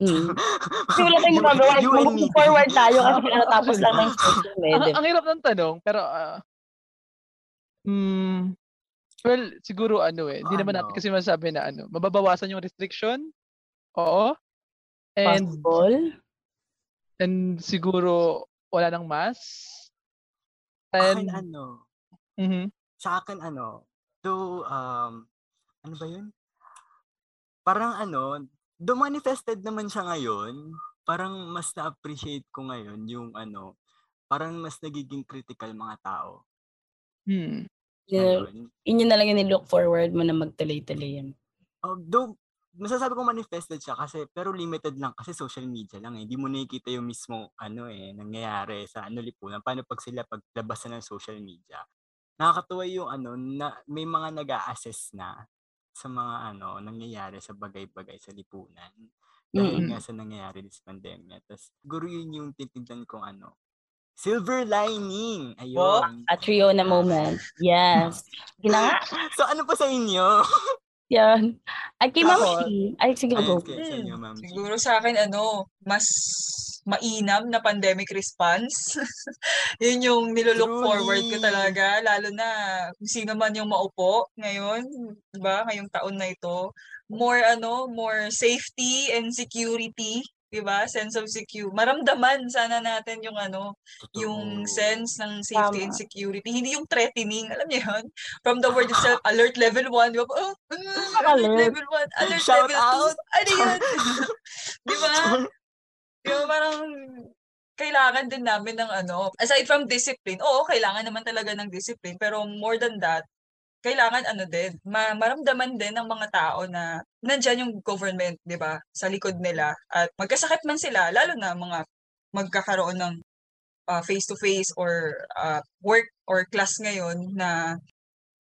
Mm. Kasi wala tayong magagawa. Mag-move forward tayo kasi pinatapos lang ng social ang, media. ang hirap ng tanong, pero ah hmm, well, siguro ano eh, hindi naman natin Ano? kasi masabi na ano, mababawasan yung restriction. Oo. And Possible. and siguro wala nang mask. Akin ano, mhm. sa akin ano, do, um, ano ba yun? Parang ano, do manifested naman siya ngayon, parang mas na-appreciate ko ngayon yung ano, parang mas nagiging critical mga tao. Hmm. Yun, Ngayon. yun yun na lang yung nilook forward mo na magtuloy-tuloy yan. Although, masasabi ko manifested siya kasi, pero limited lang kasi social media lang eh. Hindi mo nakikita yung mismo, ano eh, nangyayari sa ano lipunan. Paano pag sila paglabas na ng social media. Nakakatuwa yung ano, na may mga nag assess na sa mga ano, nangyayari sa bagay-bagay sa lipunan. Dahil Mm-mm. nga sa nangyayari this pandemic. Tapos, siguro yun yung titignan kong ano, silver lining. Ayun. A trio na moment. Yes. Sige na nga. So, ano pa sa inyo? Yan. Ay, kay Ma'am Ako, Shi. Ay, sige, go. kay- sa inyo, ma'am. G. Siguro sa akin, ano, mas mainam na pandemic response. Yun yung nilulook forward ko Truly. talaga. Lalo na kung sino man yung maupo ngayon, di ba, ngayong taon na ito. More, ano, more safety and security, di ba? Sense of security. Maramdaman sana natin yung, ano, yung Totoo. sense ng safety and Tama. security. Hindi yung threatening. Alam niyo yun? From the word itself, alert level 1. Di ba? Oh, ah, alert Alert. level 1. Alert Shout level 2. out. Ano yun? Di ba? Ba parang kailangan din namin ng ano, aside from discipline, oo, kailangan naman talaga ng discipline, pero more than that, kailangan ano din, ma- maramdaman din ng mga tao na nandyan yung government, di ba, sa likod nila. At magkasakit man sila, lalo na mga magkakaroon ng ah, face-to-face or ah, work or class ngayon na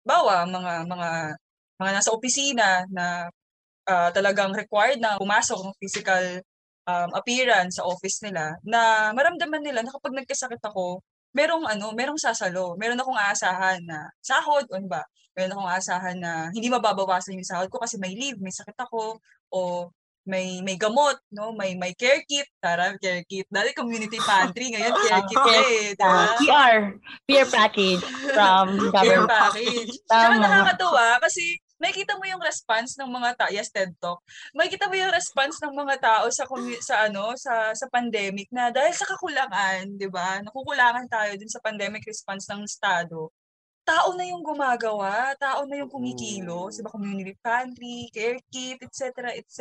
bawa mga mga mga nasa opisina na ah, talagang required na pumasok ng physical um, appearance sa office nila na maramdaman nila na kapag nagkasakit ako, merong ano, merong sasalo. Meron akong aasahan na sahod, o ano ba? Meron akong aasahan na hindi mababawasan yung sahod ko kasi may leave, may sakit ako, o may may gamot, no? May may care kit, tara, care kit. Dati community pantry, ngayon care kit na eh, di ba? PR. PR package from government. package. Tsaka Tama. nakakatuwa kasi makikita mo yung response ng mga tao, yes, TED Talk. Makikita mo yung response ng mga tao sa sa ano, sa sa pandemic na dahil sa kakulangan, 'di ba? Nakukulangan tayo din sa pandemic response ng estado. Tao na yung gumagawa, tao na yung kumikilos, 'di ba? Community pantry, care kit, etc., etc.,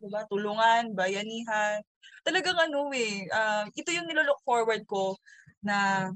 'di ba? Tulungan, bayanihan. Talagang ano eh, ah, ito yung nilolook forward ko na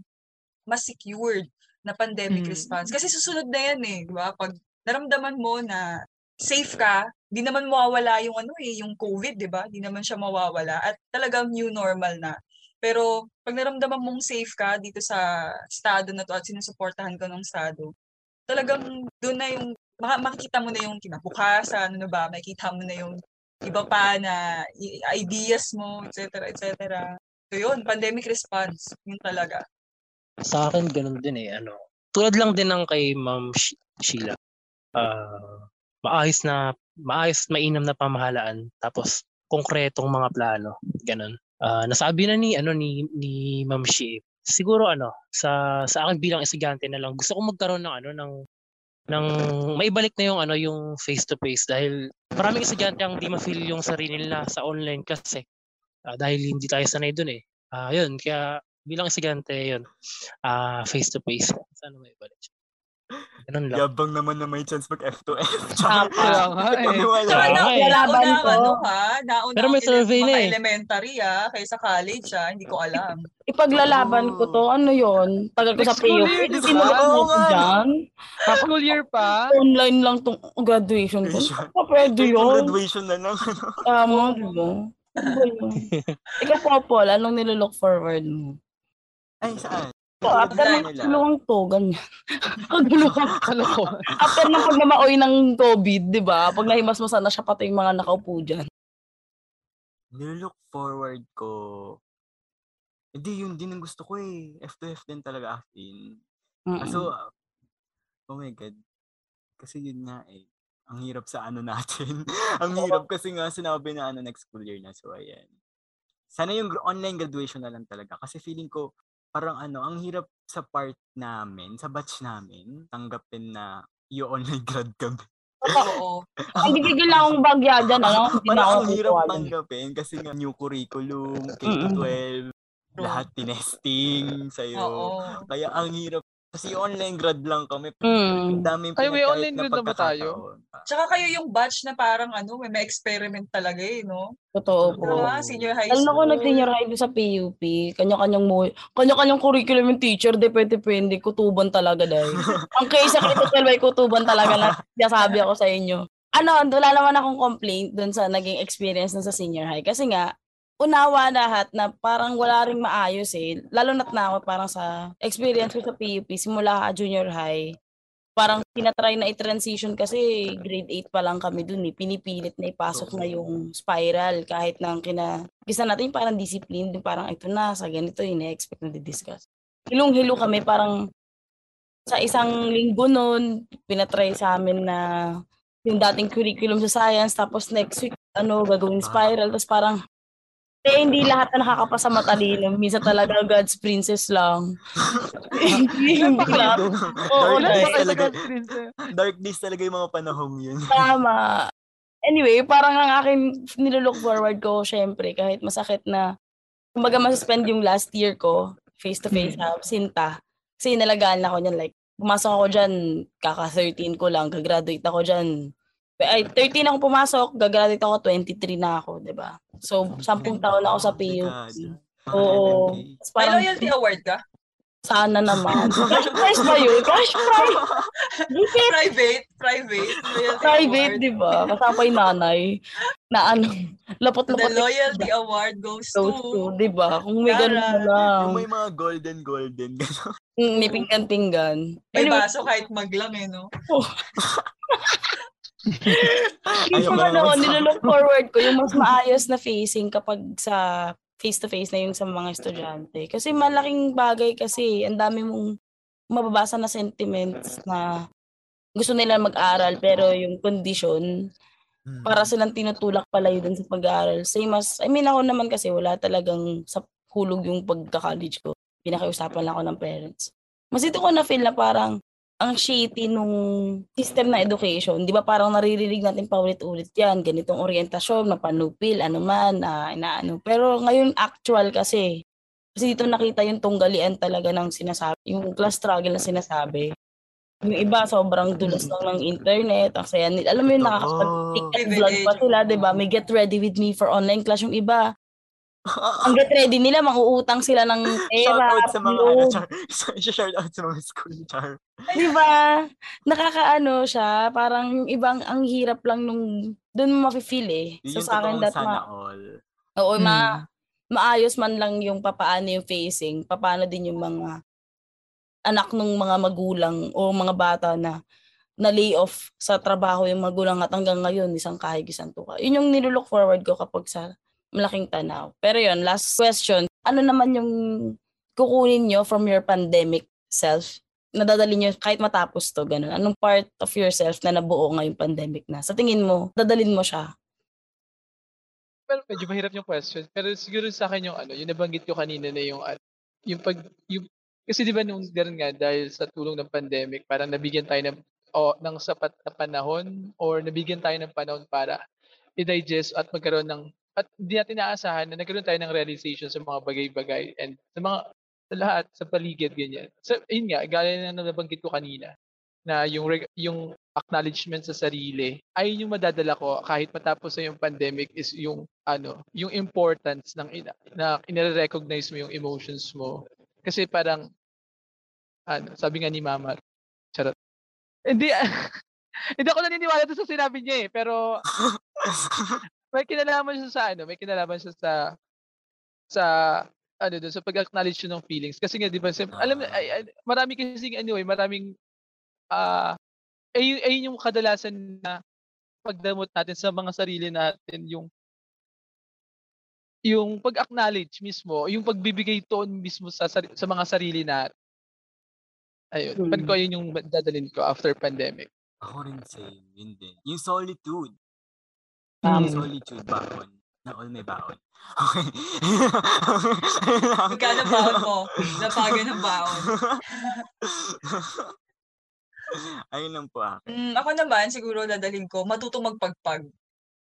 mas secured na pandemic Mm. response. Kasi susunod na yan eh, di ba? Pag naramdaman mo na safe ka, di naman mawawala yung ano eh, yung COVID, di ba? Di naman siya mawawala at talagang new normal na. Pero pag naramdaman mong safe ka dito sa estado na to at sinusuportahan ka ng estado, talagang doon na yung, makikita mo na yung kinabukasan, ano ba, makikita mo na yung iba pa na ideas mo, etc., etc. So yun, pandemic response, yun talaga. Sa akin, ganun din eh. Ano, tulad lang din ng kay Ma'am Sh- Sheila. Ah, maayos na, maayos, mainam na pamahalaan. Tapos, konkretong mga plano. Ganun. Ah, nasabi na ni, ano, ni, ni Ma'am Shi. Siguro, ano, sa, sa akin bilang estudyante na lang, gusto ko magkaroon ng, ano, ng, ng, maibalik na yung, ano, yung face-to-face. Dahil, maraming estudyante ang di ma-feel yung sarili nila sa online kasi Ah, dahil hindi tayo sanay dun eh. Ah, yun, kaya bilang estudyante yun, ah face to face. Sana may balik siya. Ganun lang. Yabang naman na may chance mag F2F. Tama. Kaya nga eh. Wala. Tsaka na, eh. Laban ko. ano ha, nauna Pero may survey na eh. elementary ah, kaysa college ah, hindi ko alam. Ipaglalaban ko to, ano yon Tagal ko sa ba? Sinulat mo ko nga. dyan. Tapos School year pa. online lang tong graduation ko. Pa pwede yun. graduation na lang. Ano? Tama, di ba? Ikaw po, Paul, anong nilolook forward mo? Ay, saan? So, after ng nila. kaguluhan to, ganyan. kaguluhan. Kalokohan. after ng pagmamaoy ng COVID, di ba? Pag nahimas mo sana siya pati yung mga nakaupo dyan. Nilook forward ko. Hindi, yun din ang gusto ko eh. F2F din talaga as in. Mm-mm. Kaso, ah, oh my God. Kasi yun nga eh. Ang hirap sa ano natin. ang hirap kasi nga sinabi na ano next school year na. So, ayan. Sana yung online graduation na lang talaga. Kasi feeling ko, parang ano, ang hirap sa part namin, sa batch namin, tanggapin na yung online grad kami. Oo. Ay, gigigil na akong bagya dyan, ano? Parang ang hirap tanggapin kasi nga new curriculum, Mm-mm. K-12, lahat tinesting sa'yo. Oo. Kaya ang hirap. Kasi online grad lang kami. Mm. Ang daming Ay, may online grad na ba tayo? Tsaka kayo yung batch na parang ano, may may experiment talaga eh, no? Totoo po. Diba? Senior high Alam school. na ko nag-senior high sa PUP. Kanya-kanyang mo, kanya-kanyang curriculum yung teacher, depende-depende, kutuban talaga dahil. Ang case sa critical ay kutuban talaga na sabi ako sa inyo. Ano, wala naman akong complaint doon sa naging experience dun sa senior high. Kasi nga, unawa lahat na parang wala ring maayos eh. Lalo na't na ako parang sa experience ko sa PUP, simula junior high, parang tinatry na i-transition kasi grade 8 pa lang kami dun eh. Pinipilit na ipasok na yung spiral kahit nang kina... Gisa natin yung parang discipline, yung parang ito na, sa ganito, ina-expect na di-discuss. Hilong-hilo kami, parang sa isang linggo nun, pinatry sa amin na yung dating curriculum sa science, tapos next week, ano, gagawin spiral, tapos parang, eh, hindi lahat na nakakapasa matalino. Minsan talaga God's princess lang. hindi, hindi lahat. Oo, dark Wala days pa kayo sa talaga. God's Princess. Dark days talaga yung mga panahong yun. Tama. Anyway, parang ang akin nilook forward ko, syempre, kahit masakit na, kumbaga masuspend yung last year ko, face-to-face Hmm. sa Sinta. Kasi nalagaan ako niyan, like, pumasok ako dyan, kaka-13 ko lang, gagraduate ako dyan. Ay, 13 ako pumasok, gagraduate ako, 23 na ako, di ba? So, 10 taon na ako sa PUP. Oo. May loyalty award ka? sana naman. Cash prize ba yun? Cash prize! Private? Private? Loyalty Private, di ba? Kasama yung nanay na ano, The lapot-lapot loyalty award goes goes to... to, di ba? Kung may ganun na lang. Yung may mga golden golden. gano'n. Mm, May pinggan-pinggan. May Anyway, baso kahit maglang eh, no? yung Ayaw mga ano, naman nilook forward ko, yung mas maayos na facing kapag sa face-to-face na yung sa mga estudyante. Kasi malaking bagay kasi, ang dami mong mababasa na sentiments na gusto nila mag-aral pero yung condition Hmm. para silang tinutulak palayo dun sa pag-aaral. Same as, I mean ako naman kasi wala talagang sa hulog yung pagka-college ko. Pinakiusapan lang ako ng parents. Mas ito ko na feel na parang ang shitty nung system na education. Di ba parang naririnig natin paulit-ulit yan. Ganitong orientasyon, mapanupil, ano man, ah, inaano. Pero ngayon actual kasi. Kasi dito nakita yung tunggalian talaga ng sinasabi. Yung class struggle na sinasabi. Yung iba, sobrang dulas lang ng internet. Ang saya nila. Alam mo yun, nakakapag-TikTok vlog pa sila, di ba? May get ready with me for online class yung iba. Ang get ready nila, manguutang sila ng pera, out sa mga ano, char. Shout out sa mga school char. Di ba? Nakakaano siya, parang ibang ang hirap lang nung doon mo mafe-feel eh. Yun So yung sa akin that sana ma, all. oo, Hmm. ma, maayos man lang yung papaano yung facing, papaano din yung mga anak ng mga magulang o mga bata na na lay off sa trabaho yung magulang at hanggang ngayon isang kahig isang tuka. Yun yung nilook forward ko kapag sa malaking tanaw. Pero yun, last question. Ano naman yung kukunin nyo from your pandemic self? Nadadali nyo kahit matapos to, ganun. Anong part of yourself na nabuo ngayong pandemic na? Sa tingin mo, dadalin mo siya? Well, medyo mahirap yung question. Pero siguro sa akin yung ano, yung nabanggit ko kanina na yung ano, yung pag, yung, kasi di ba nung ganun nga, dahil sa tulong ng pandemic, parang nabigyan tayo ng, o, ng sapat na panahon or nabigyan tayo ng panahon para i-digest at magkaroon ng at hindi natin naasahan na nagkaroon tayo ng realization sa mga bagay-bagay and sa mga sa lahat sa paligid ganyan. So yun nga, gaya na nabanggit ko kanina na yung reg- yung acknowledgement sa sarili ay yung madadala ko kahit matapos na yung pandemic is yung ano, yung importance ng ina, na inire-recognize mo yung emotions mo. Kasi parang ano, sabi nga ni Mama, charot. Hindi hindi ako naniniwala doon sa sinabi niya eh, pero may kinalaman siya sa ano, may kinalaman siya sa sa ano doon sa pag-acknowledge ng feelings kasi nga 'di ba sim- alam mo, ay, ay, marami kasi ano eh, maraming ah ay, ay yung kadalasan na pagdamot natin sa mga sarili natin yung yung pag-acknowledge mismo, yung pagbibigay tone mismo sa sa mga sarili natin. Ayun, Mm. pan ko yun yung dadalhin ko after pandemic. Ako rin same. Yun din. Yung solitude. Um, solitude baon. Na all may baon. Okay. Magkano baon mo? Napagan ng baon. Ayun lang po akin. Mm, ako naman, siguro dadalhin ko, matutong magpagpag.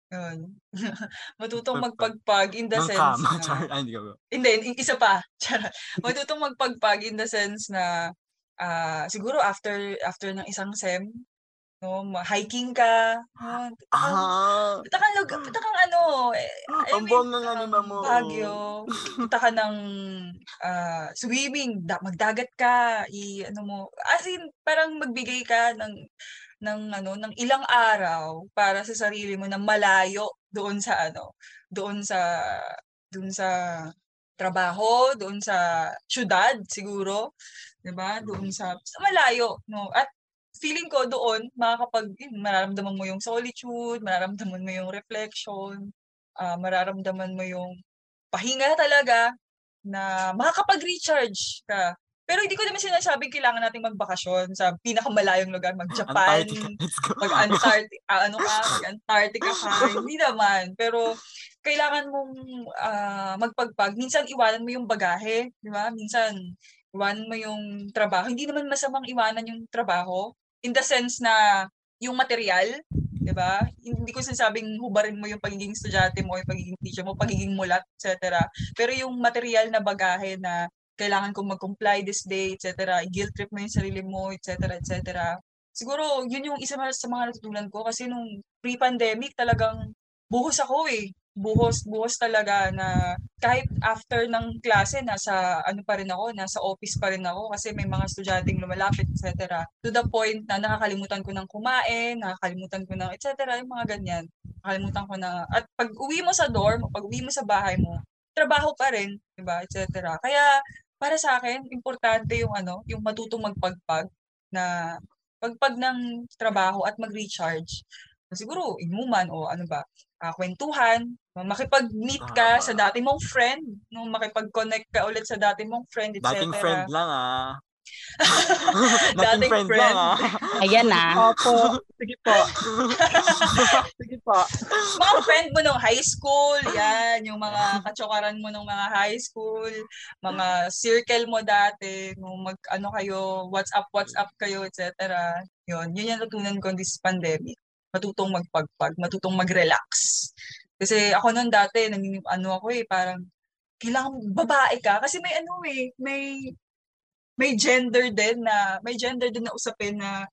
Yun. matutong magpagpag in the Ng sense kama, na... char. Ay, hindi ko. Hindi, isa pa. Charot. matutong magpagpag in the sense na ah siguro after after ng isang sem, no, hiking ka, Ah! punta kang, lug- punta kang ano, eh, I Ang mean, buong ng anima um, mo. Baguio, punta ka ng ah, swimming, da- magdagat ka, i ano mo, as in parang magbigay ka ng ng ano ng ilang araw para sa sarili mo na malayo doon sa ano, doon sa doon sa trabaho, doon sa syudad siguro, 'di ba? Doon sa, sa malayo, no? At feeling ko doon makakapag yun, mararamdaman mo yung solitude, mararamdaman mo yung reflection, ah, mararamdaman mo yung pahinga talaga na makakapag-recharge ka. Pero hindi ko naman sinasabing kailangan nating magbakasyon sa pinakamalayong lugar, mag-Japan, Antarctica. Mag-Antarctica, ah, ano ka, mag-Antarctica ka. Hindi naman. Pero kailangan mong ah, magpagpag. Minsan iwanan mo yung bagahe, di ba? Minsan iwanan mo yung trabaho. Hindi naman masamang iwanan yung trabaho in the sense na yung material, di ba? Hindi ko sinasabing hubarin mo yung pagiging estudyante mo, yung pagiging teacher mo, pagiging mulat, etc. Pero yung material na bagahe na kailangan kong mag-comply this day, etc. Guilt trip mo yung sarili mo, etc. etc. Siguro, yun yung isa sa mga natutunan ko kasi nung pre-pandemic talagang buhos ako eh. Buhos, buhos talaga na kahit after ng klase, nasa ano pa rin ako, nasa office pa rin ako kasi may mga estudyanteng lumalapit, etc. To the point na nakakalimutan ko ng kumain, nakakalimutan ko ng etc. Yung mga ganyan. Nakakalimutan ko na, at pag uwi mo sa dorm, pag uwi mo sa bahay mo, trabaho pa rin, di ba, etc. Kaya, para sa akin, importante yung ano, yung matutong magpagpag na pagpag ng trabaho at mag-recharge. Siguro, inuman o ano ba, ah, kwentuhan, makipag-meet ka sa Tama. dati mong friend, no, makipag-connect ka ulit sa dati mong friend, etc. Dating friend lang ah. Dating Dating friend, friend. lang ah. Ayan na. Opo, sige po. sige po. mga friend mo nung high school, yan, yung mga katsokaran mo nung mga high school, mga circle mo dati, nung mag, ano kayo, WhatsApp, WhatsApp kayo, etc. Yun, yun yung natutunan ko this pandemic. Matutong magpagpag, matutong mag-relax. Kasi ako noon dati, nang, ano ako eh, parang, kailangan babae ka. Kasi may ano eh, may, may gender din na, may gender din na usapin na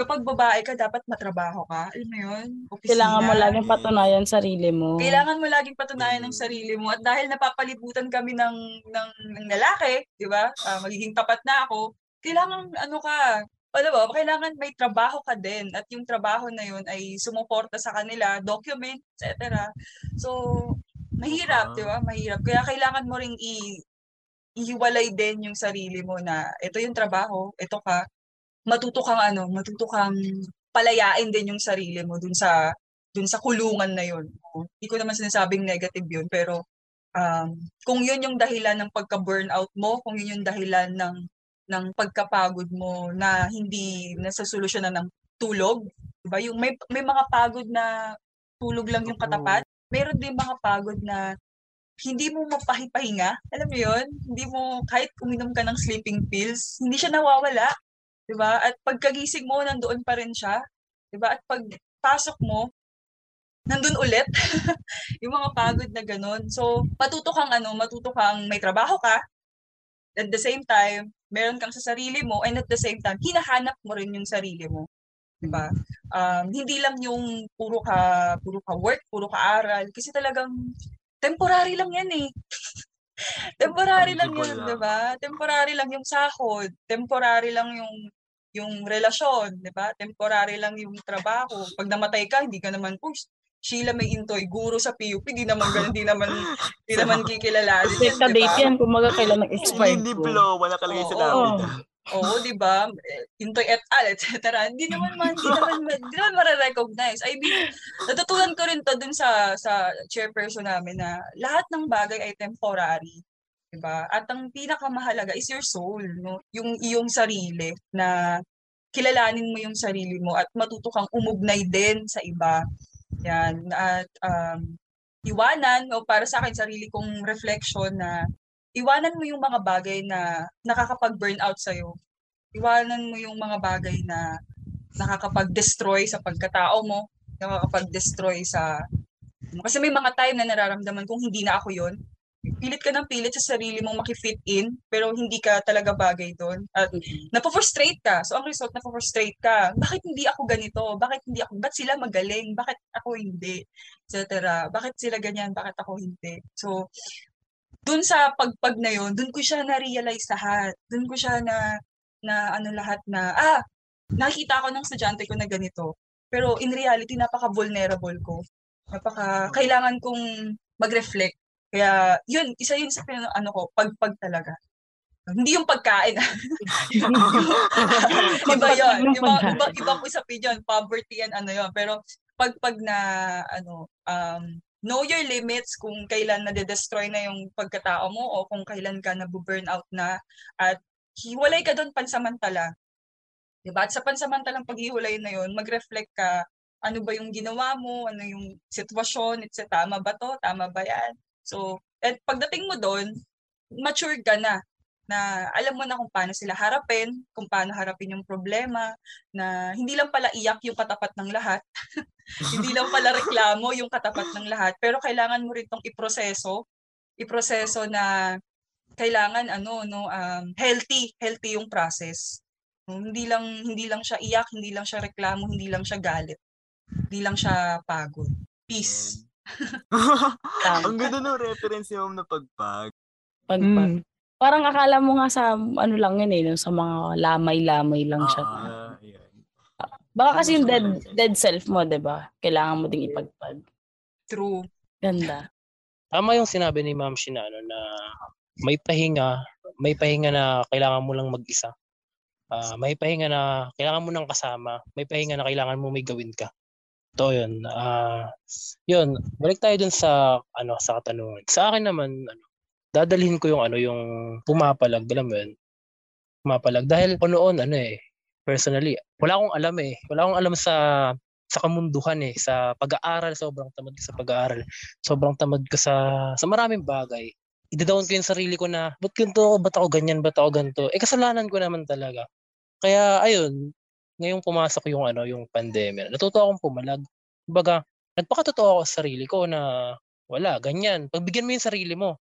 kapag babae ka, dapat matrabaho ka. Alam mo yun? Opisina. Kailangan mo laging patunayan sarili mo. Kailangan mo laging patunayan ng sarili mo at dahil napapalibutan kami ng ng, ng lalaki, 'di ba? Ah, magiging tapat na ako. Kailangan ano ka, ano ba, kailangan may trabaho ka din at yung trabaho na yun ay sumuporta sa kanila, document, etc. So, mahirap, Ah. 'di ba? Mahirap. Kaya kailangan mo ring i ihiwalay din yung sarili mo na ito yung trabaho, ito ka. Matuto kang ano, matuto kang palayain din yung sarili mo dun sa dun sa kulungan na yun. Hindi ko naman sinasabing negative yun, pero um, kung yun yung dahilan ng pagka-burnout mo, kung yun yung dahilan ng ng pagkapagod mo na hindi nasasolusyonan ng tulog, 'di ba? Yung may may mga pagod na tulog lang yung katapat. Meron din mga pagod na hindi mo mapahipahinga. Alam mo 'yun? Hindi mo kahit uminom ka ng sleeping pills, hindi siya nawawala, 'di ba? At pagkagising mo nandoon pa rin siya, 'di ba? At pagpasok mo, nandun ulit. yung mga pagod na ganun. So, matuto kang ano, matuto kang may trabaho ka, at the same time, meron kang sa sarili mo, and at the same time, hinahanap mo rin yung sarili mo. Diba? Um, hindi lang yung puro ka, puro ka work, puro ka aral, kasi talagang temporary lang yan eh. temporary lang lang. 'di ba? Temporary lang yung sahod, temporary lang yung yung relasyon, 'di ba? Temporary lang yung trabaho. Pag namatay ka, hindi ka naman push. Sheila may intoy, guro sa PUP, di naman ganun, di naman, di naman kikilalanin yan, Effect di date yan kung maga kailan nag-expire Hindi blow, wala kalagay sa lapid. Oo, di ba? Intoy et al, etc. Hindi naman man, hindi naman, hindi naman mare-recognize. I mean, natutunan ko rin to dun sa, sa chairperson namin na lahat ng bagay ay temporary. Diba? At ang pinakamahalaga is your soul, no? Yung iyong sarili na kilalanin mo yung sarili mo at matuto kang umugnay din sa iba. Yan. At um, iwanan, o para sa akin, sarili kong reflection na iwanan mo yung mga bagay na nakakapag-burnout sa'yo. Iwanan mo yung mga bagay na nakakapag-destroy sa pagkatao mo, nakakapag-destroy sa... Kasi may mga time na nararamdaman kong hindi na ako yon pilit ka ng pilit sa sarili mong makifit in, pero hindi ka talaga bagay doon. At napofrustrate ka. So, ang result, napofrustrate ka. Bakit hindi ako ganito? Bakit hindi ako, ba't sila magaling? Bakit ako hindi? Etc. Bakit sila ganyan? Bakit ako hindi? So, dun sa pagpag na yon, dun ko siya na-realize lahat. Dun ko siya na, na ano lahat na, ah, nakita ko ng estudyante ko na ganito. Pero in reality, napaka-vulnerable ko. Napaka, kailangan kong mag-reflect. Kaya, yun, isa yun sa pinano, ano ko, pagpag talaga. Hindi yung pagkain. iba yun. Iba, iba, ibang usapin yun. Poverty and ano yun. Pero pagpag na, ano, um, know your limits kung kailan nade-destroy na yung pagkatao mo o kung kailan ka nabu-burnout na at hiwalay ka doon pansamantala. Diba? At sa pansamantalang paghiwalay na yun, mag-reflect ka, ano ba yung ginawa mo, ano yung sitwasyon, etc. Tama ba to? Tama ba yan? So, at pagdating mo doon, mature ka na na alam mo na kung paano sila harapin, kung paano harapin yung problema, na hindi lang pala iyak yung katapat ng lahat, hindi lang pala reklamo yung katapat ng lahat, pero kailangan mo rin itong iproseso, iproseso na kailangan ano no um, healthy, healthy yung process. Hindi lang hindi lang siya iyak, hindi lang siya reklamo, hindi lang siya galit. Hindi lang siya pagod. Peace. Ang ganda ng reference yung na pagpag. Pagpag. Parang akala mo nga sa ano lang yun eh, sa mga lamay-lamay lang siya. Ah, yun. Baka kasi yung dead, dead self mo, di ba? Kailangan mo ding ipagpag. True. Ganda. Tama yung sinabi ni Ma'am Shina ano, na may pahinga, may pahinga na kailangan mo lang mag-isa. Ah, may pahinga na kailangan mo ng kasama, may pahinga na kailangan mo may gawin ka. To yun. Ah, yun, balik tayo dun sa ano sa katanungan. Sa akin naman ano, dadalhin ko yung ano yung pumapalag, alam mo yun. Pumapalag dahil ko noon ano eh, personally, wala akong alam eh. Wala akong alam sa sa kamunduhan eh, sa pag-aaral, sobrang tamad ko sa pag-aaral. Sobrang tamad ko sa sa maraming bagay. Ida-down ko yung sarili ko na, ba't ganito ako, ba't ako ganyan, ba't ako ganito? Eh, kasalanan ko naman talaga. Kaya, ayun, ngayong pumasok yung ano, yung pandemya, natuto akong pumalag. Kumbaga, nagpakatotoo ako sa sarili ko na wala, ganyan. Pagbigyan mo yung sarili mo.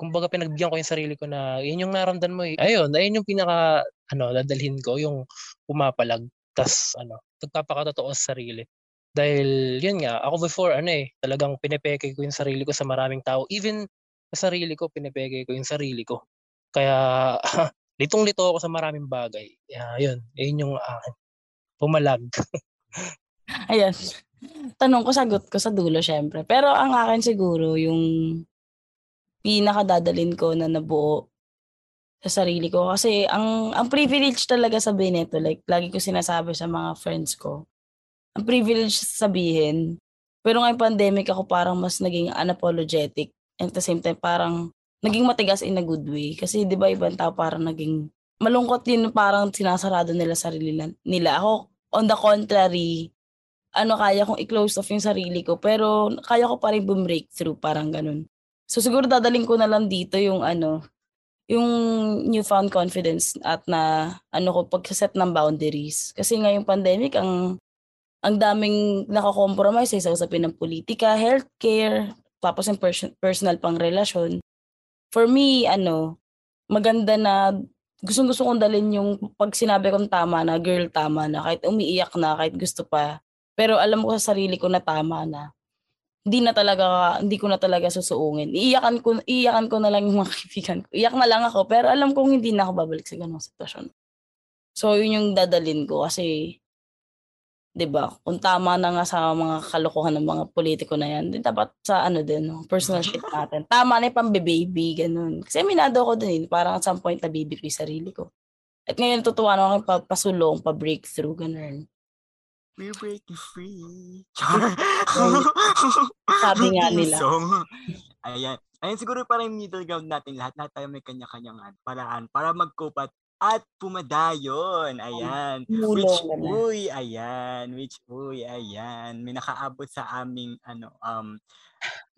Kumbaga, pinagbigyan ko yung sarili ko na yun yung naramdan mo eh. Ayun, ayun yung pinaka, ano, dadalhin ko, yung pumapalag. Tas, ano, nagpapakatotoo sa sarili. Dahil, yun nga, ako before, ano eh, talagang pinepeke ko yung sarili ko sa maraming tao. Even sa sarili ko, pinepeke ko yung sarili ko. Kaya, litong-lito ako sa maraming bagay. Yeah, yun, yun yung akin. Pumalag. Ayan. Tanong ko, sagot ko sa dulo, syempre. Pero ang akin siguro, yung pinakadadalin ko na nabuo sa sarili ko. Kasi ang, ang privilege talaga sabihin nito, like, lagi ko sinasabi sa mga friends ko, ang privilege sabihin, pero ngayong pandemic ako parang mas naging unapologetic. And at the same time, parang naging matigas in a good way. Kasi di ba ibang tao parang naging malungkot din parang sinasarado nila sarili nila. Ako, on the contrary, ano kaya kong i-close off yung sarili ko pero kaya ko pa rin bumreakthrough parang ganun. So siguro dadaling ko na lang dito yung ano yung newfound confidence at na ano ko pagsaset ng boundaries. Kasi ngayong pandemic ang ang daming nakakompromise sa usapin ng politika, healthcare, tapos yung pers- personal pang relasyon. For me, ano, maganda na gustong gusto kong dalhin yung pag sinabi kong tama na, girl tama na, kahit umiiyak na, kahit gusto pa. Pero alam ko sa sarili ko na tama na. Hindi na talaga, hindi ko na talaga susuungin. Iiyakan ko, iiyakan ko na lang yung mga kaibigan ko. Iyak na lang ako, pero alam kong hindi na ako babalik sa ganong sitwasyon. So, yun yung dadalin ko kasi 'di ba? Kung tama na nga sa mga kalokohan ng mga politiko na 'yan, di dapat sa ano din, no, personal shit natin. Tama na 'yung pambe-baby ganun. Kasi minado ako din, eh, parang at some point nabibi ko 'yung sarili ko. At ngayon tutuwa na ako pa, pasulong, pa breakthrough ganun. We break you free. Sabi nga nila. Song. Ayan. Ayan siguro parang middle ground natin lahat. Lahat tayo may kanya-kanyang ano, paraan para mag-cope at, at pumadayon. Ayan. Which, uy, ayan. Which, uy, ayan. May nakaabot sa aming, ano, um,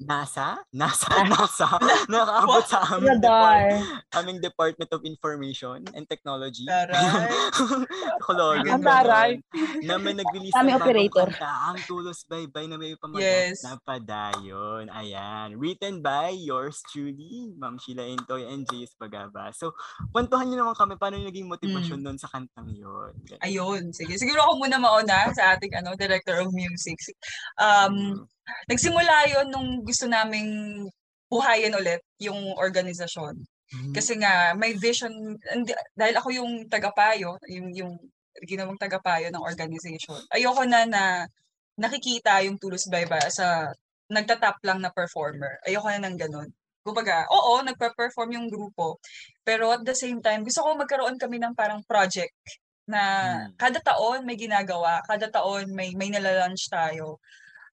NASA? NASA? NASA? nakaabot sa aming, depart- aming Department of Information and Technology. Taray. Kololo. Ang taray. Na may nag-release ng operator. kanta, ang Tulos Baybay na may pamagat Yes. na padayon. Ayan. Written by yours truly, Ma'am Sheila Intoy and J.S. Bagaba. So, kwentuhan niyo naman kami paano yung naging motivasyon doon sa kantang. Mm. Ayun, sige. Siguro ako muna mauna sa ating ano, director of music. Um, nagsimula yon nung gusto naming buhayin ulit yung organisasyon. Mm. Kasi nga, may vision, hindi- dahil ako yung tagapayo, yung, yung ginawang tagapayo ng organization, ayoko na na nakikita yung Tulos Bayba sa nagtatap lang na performer. Ayoko na ng ganun. Kumbaga, oo, nagpa-perform yung grupo. Pero at the same time, gusto ko magkaroon kami ng parang project na Hmm. kada taon may ginagawa, kada taon may may nala-launch tayo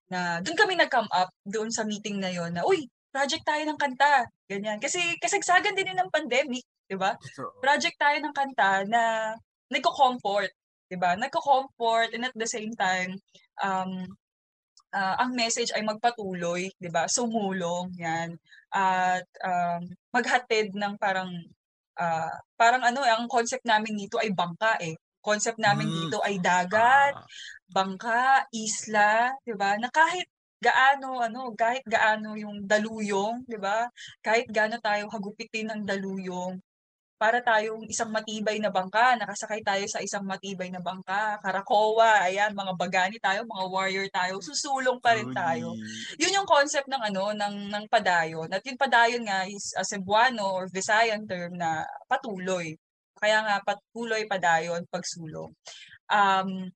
na doon kami nag-come up doon sa meeting na yon na uy, project tayo ng kanta. Ganyan. Kasi kasagsagan din yun ng pandemic, 'di ba? Project tayo ng kanta na nagko-comfort, 'di ba? Nagko-comfort and at the same time um ah, ang message ay magpatuloy, 'di ba? Sumulong 'yan at um, maghatid ng parang ah, parang ano, ang concept namin dito ay bangka eh. Concept namin Mm. dito ay dagat, ah, bangka, isla, 'di ba? Na kahit gaano ano, kahit gaano yung daluyong, 'di ba? Kahit gaano tayo hagupitin ng daluyong para tayong isang matibay na bangka, nakasakay tayo sa isang matibay na bangka, karakowa, ayan, mga bagani tayo, mga warrior tayo, susulong pa rin tayo. Yun yung concept ng ano, ng ng padayon. At yung padayon nga is a Cebuano or Visayan term na patuloy. Kaya nga patuloy, padayon, pagsulong. Um,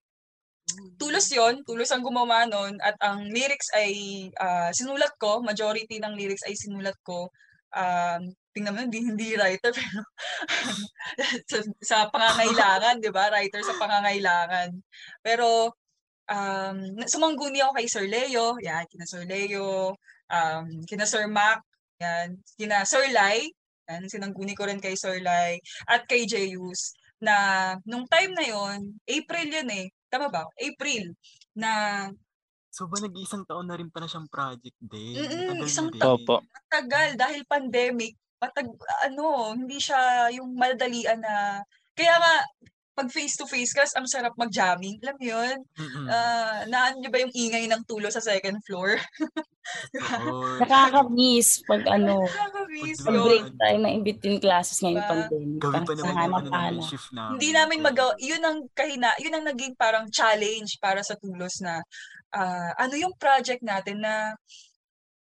tulos yon tulos ang gumawa nun at ang lyrics ay ah, sinulat ko, majority ng lyrics ay sinulat ko. Um, tingnan mo, hindi, hindi writer, pero sa, sa pangangailangan, di ba? Writer sa pangangailangan. Pero um, sumangguni ako kay Sir Leo, yan, kina Sir Leo, um, kina Sir Mac, yan, kina Sir Lai, yan, sinangguni ko rin kay Sir Lai, at kay Jeyus, na nung time na yon April yun eh, tama ba? April, na So ba nag-iisang taon na rin pala siyang project din? Mm-mm, na isang din. Opo. tagal dahil pandemic, patag, ano, hindi siya yung madalian na, kaya nga, pag face to face ka, ang sarap mag-jamming. Alam mo yun? Mm-mm. Ah, naan niyo ba yung ingay ng tulo sa second floor? Oo. Nakaka-miss pag ano, Nakaka-miss Pag yun. break tayo ng in between classes ngayong Diba? pandemic. Gabi pa Sa naman yung ano namin, shift na. Hindi namin magawa, yun ang kahina, yun ang naging parang challenge para sa tulos na ah, ano yung project natin na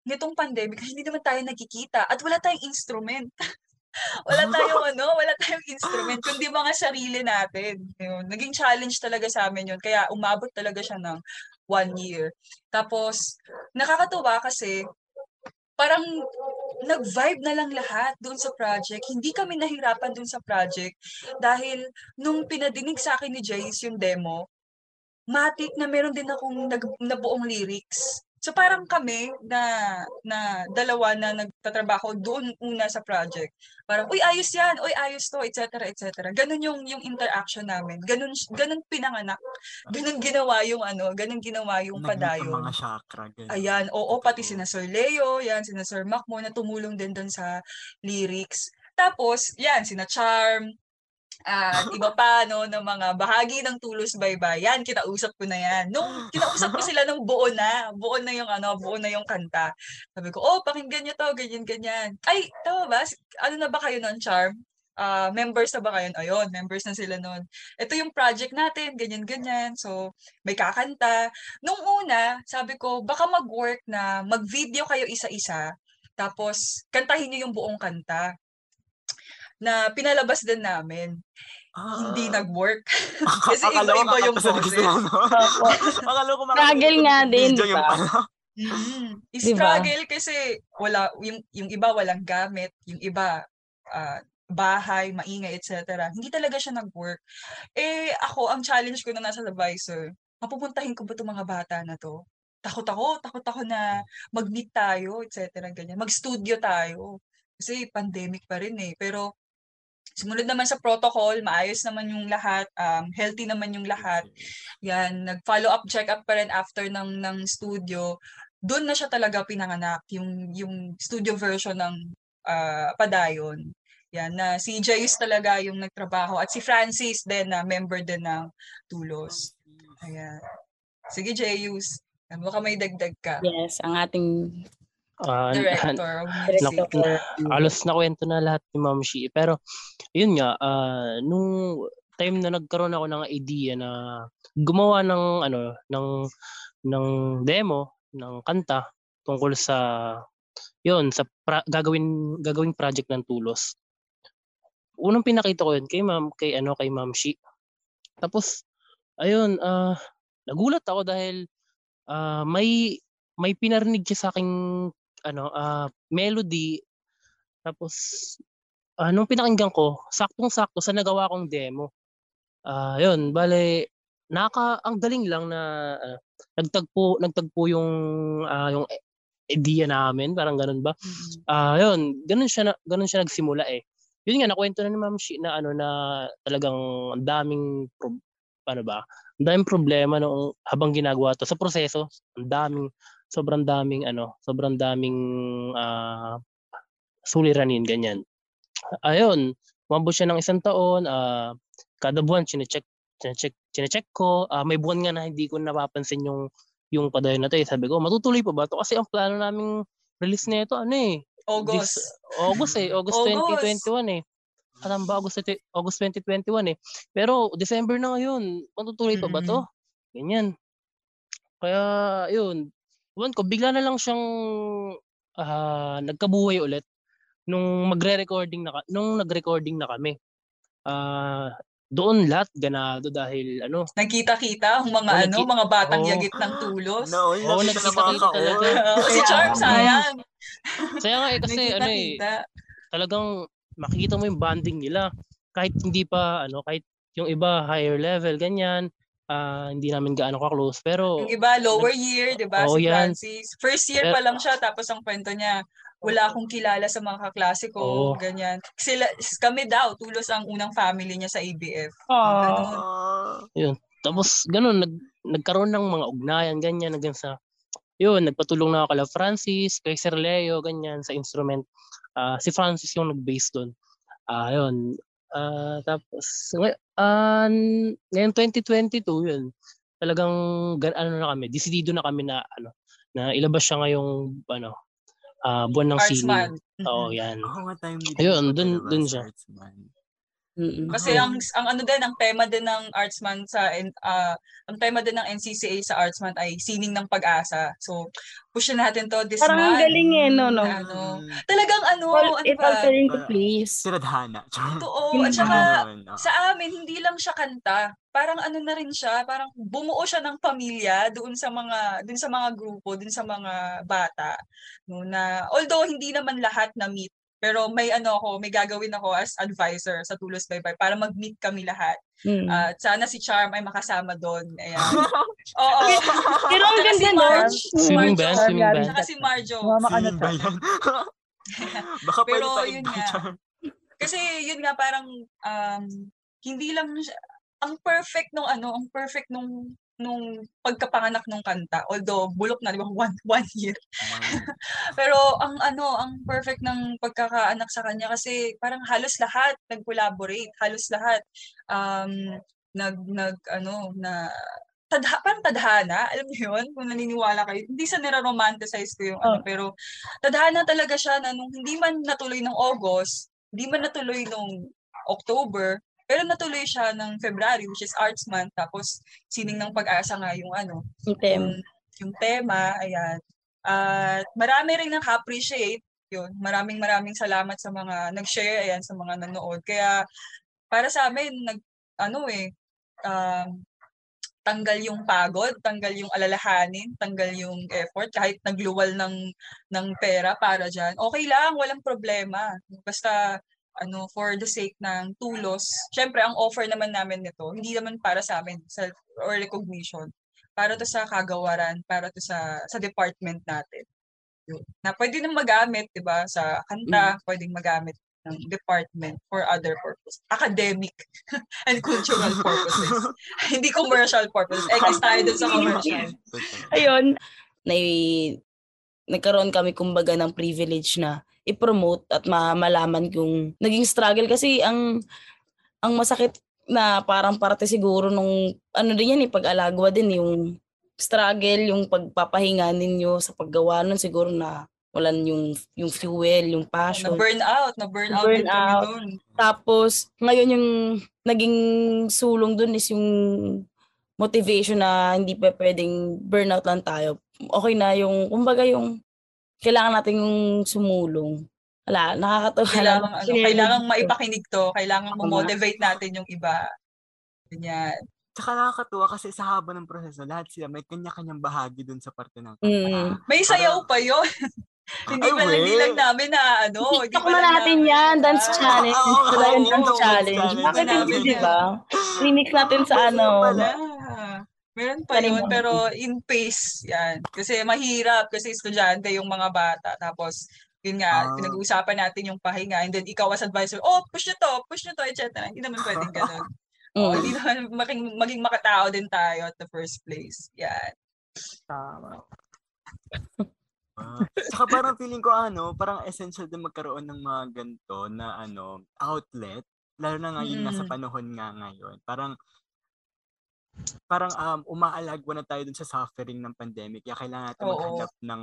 nitong pandemic, hindi naman tayo nagkikita at wala tayong instrument. wala tayong ano, wala tayong instrument, kundi mga sarili natin. Yun. Naging challenge talaga sa amin yun. Kaya umabot talaga siya ng one year. Tapos, nakakatuwa kasi parang nag-vibe na lang lahat doon sa project. Hindi kami nahirapan doon sa project dahil nung pinadinig sa akin ni Jace yung demo, matik na meron din akong nag, nabuong lyrics. So parang kami na na dalawa na nagtatrabaho doon una sa project. Parang uy ayos 'yan, uy ayos 'to, etc. etc. Ganun yung yung interaction namin. Ganun ganun pinanganak. Ganun ginawa yung ano, ganun ginawa yung padayon. mga chakra. ganun. Ayan, oo, pati sina Sir Leo, yan, sina Sir Macmo na tumulong din doon sa lyrics. Tapos, yan, sina Charm, At iba pa, no, ng mga bahagi ng Tulos Baybay. Yan, kinausap ko na yan. Nung kinausap ko sila ng buo na, buo na yung ano, buo na yung kanta. Sabi ko, oh, pakinggan nyo to, ganyan, ganyan. Ay, tama ba? Ano na ba kayo nun, Charm? Ah, members na ba kayo? Ayun, members na sila nun. Ito yung project natin, ganyan, ganyan. So, may kakanta. Nung una, sabi ko, baka mag-work na mag-video kayo isa-isa, tapos kantahin nyo yung buong kanta na pinalabas din namin. Hindi nag-work. Kasi iba-iba yung boses. Akala ko Struggle nga din, Video di yung ba? pala. Mm. Di ba? Struggle kasi wala yung yung iba walang gamit, yung iba ah, bahay, maingay, etc. Hindi talaga siya nag-work. Eh ako, ang challenge ko na nasa advisor, mapupuntahin ko ba itong mga bata na to? Takot ako, takot ako na mag-meet tayo, etc. Ganyan. Mag-studio tayo. Kasi pandemic pa rin eh. Pero sumunod naman sa protocol, maayos naman yung lahat, um, healthy naman yung lahat. Yan, nag-follow up, check up pa rin after ng ng studio. Doon na siya talaga pinanganak, yung yung studio version ng ah, Padayon. Yan, na si Jayus talaga yung nagtrabaho at si Francis din na member din ng Tulos. Ayan. Sige, Jayus. Baka may dagdag ka. Yes, ang ating Ah, Director music. director. halos na kwento na lahat ni Ma'am Shi. Pero, yun nga, ah, nung time na nagkaroon ako ng idea na gumawa ng ano ng ng demo ng kanta tungkol sa yun sa pra- gagawin gagawing project ng Tulos. Unang pinakita ko yun kay Ma'am kay ano kay Ma'am Shi. Tapos ayun ah nagulat ako dahil ah, may may pinarinig siya sa aking ano ah melody tapos nung pinakinggan ko saktong-sakto sa nagawa kong demo. Ah, yun, bale naka ang galing lang na ah, nagtagpo nagtagpo yung ah, yung e- idea namin, parang ganun ba? Ah, yun, ganun siya na, ganun siya nagsimula eh. Yun nga nakwento na ni Ma'am Shi na ano na talagang ang daming prob- ano ba? Ang daming problema noong habang ginagawa to sa proseso. Ang daming sobrang daming ano, sobrang daming ah suliranin ganyan. Ayun, umabot siya ng isang taon, ah kada buwan chine-check chine-check chine-check ko. Ah, may buwan nga na hindi ko napapansin yung yung padayon na to eh. Sabi ko, matutuloy pa ba to? Kasi ang plano naming release nito ano eh, August. This- August eh, August, August. 2021 eh. Alam ba August, August 2021 eh. Pero December na ngayon, matutuloy pa ba to? Ganyan. Kaya yun, Ewan ko, bigla na lang siyang ah, nagkabuhay ulit nung magre-recording na nung nag-recording na kami. Ah, doon lahat ganado dahil ano, Nagkita-kita ang mga Oo, ano, mga batang Oo. yagit ng tulos. No, Oo, yun nakita ng mga nagkita-kita talaga. si Charm, sayang. Kaya nga eh, kasi ano eh, talagang makikita mo yung bonding nila kahit hindi pa ano kahit yung iba higher level ganyan ah, hindi namin gaano ka-close pero Yung iba, lower year, di ba? Oo, si yan. Francis. First year pa lang siya, tapos ang kwento niya, wala akong kilala sa mga kaklase ko, ganyan. Sila, kami daw, tulos ang unang family niya sa ABF. Aww. Ganun. Ah, tapos ganun nag, nagkaroon ng mga ugnayan ganyan hanggang sa yun nagpatulong na ako kala Francis kay Sir Leo ganyan sa instrument Ah, si Francis yung nag-bass doon ah yun Ah, tapos ngay- ah, ngayon 2022 yun talagang gan ano na kami decidido na kami na ano na ilabas siya ngayong ano ah, buwan ng oo Mhm. yan Oo nga time ni Ayun, dun- dun siya. Artsman. Mm-mm. Kasi ang ang ano din ang tema din ng Artsman sa N- ah, ang tema din ng NCCA sa Artsman ay sining ng pag-asa. So push natin to this Parang ang month. galing eh, no, no? Ano. Talagang ano, All, ano it ba? into Parang- place. Si Radhana. Totoo. At saka sa amin, hindi lang siya kanta. Parang ano na rin siya, parang bumuo siya ng pamilya doon sa mga doon sa mga grupo, doon sa mga bata. No, na although hindi naman lahat na meet, pero may ano ako, may gagawin ako as advisor sa Tulos Baybay para mag-meet kami lahat. Mm. At sana si Charm ay makasama doon. Ayan. Oo. Pero ang Tsaka si ganda Marge. band swimming band Tsaka si Marjo. Mama ka na ba? Baka pwede Pero pa yun nga. Kasi yun nga parang um, hindi lang siya, ang perfect nung ano, ang perfect nung nung pagkapanganak nung kanta. Although, bulok na, di ba? One, one year. Pero ang ano, ang perfect ng pagkakaanak sa kanya kasi parang halos lahat nag-collaborate, halos lahat um nag nag ano na tadha, parang tadhana, alam niyo yun, kung naniniwala kayo. Hindi sa nira-romanticize ko yung ano, Oh. pero tadhana talaga siya na nung hindi man natuloy ng August, hindi man natuloy nung October, pero natuloy siya ng February, which is Arts Month, tapos Sining ng Pag-asa nga yung ano, Yung tema. yung, yung tema, ayan. At marami rin naka-appreciate yun. Maraming maraming salamat sa mga nag-share, ayan, sa mga nanood. Kaya para sa amin, nag, ano eh, um, tanggal yung pagod, tanggal yung alalahanin, tanggal yung effort, kahit nagluwal ng, ng pera para dyan. Okay lang, walang problema. Basta, ano, for the sake ng tulos, syempre, ang offer naman namin nito, hindi naman para sa amin, self or recognition para to sa kagawaran, para to sa sa department natin. Yun. Na pwede nang magamit, 'di ba, sa kanta, pwedeng magamit ng department for other purpose. Academic and cultural purposes. Hindi commercial purposes. X tayo dun sa commercial. Ayun, na nagkaroon kami kumbaga ng privilege na i-promote at ma- malaman yung naging struggle kasi ang ang masakit na parang parte siguro nung ano din yan eh pag-alagwa din yung struggle yung pagpapahinga ninyo sa paggawa nun siguro na walan yung yung fuel yung Na passion burn out, na burn out Burn out. tapos, ngayon yung naging sulong dun is yung motivation na hindi pa pwedeng burnout lang tayo. Okay na yung, kumbaga yung kailangan natin yung sumulong. Wala, nakakatawa. Kailangan, lang. ano, kailangan maipakinig to. Kailangan mo-motivate natin yung iba. Ganyan. Tsaka nakakatuwa kasi sa haba ng proseso, lahat sila may kanya-kanyang bahagi dun sa parte ng kanta. Mm. May sayaw pa yun. hindi Ay, pa lang, hindi lang namin na ano. TikTok na natin namin yan, dance challenge. Wala yung oo, dance dance challenge. challenge. Bakit hindi, di ba? Remix natin sa ano. pala. Meron pa yun, pero in pace, yan. Kasi mahirap, kasi estudyante yung mga bata. Tapos, yun nga, Ah. pinag-uusapan natin yung pahinga. And then, ikaw as advisor, oh, push nyo to, push nyo to, etc. Hindi naman pwedeng ganun. oh, hindi naman maging, maging makatao din tayo at the first place. Yan. Tama. Ah. Tsaka parang feeling ko ano, parang essential din magkaroon ng mga ganito na ano, outlet. Lalo na ngayon nasa Mm. panahon nga ngayon. Parang parang um, umaalagwa na tayo dun sa suffering ng pandemic. Kaya kailangan natin Oo. maghanap ng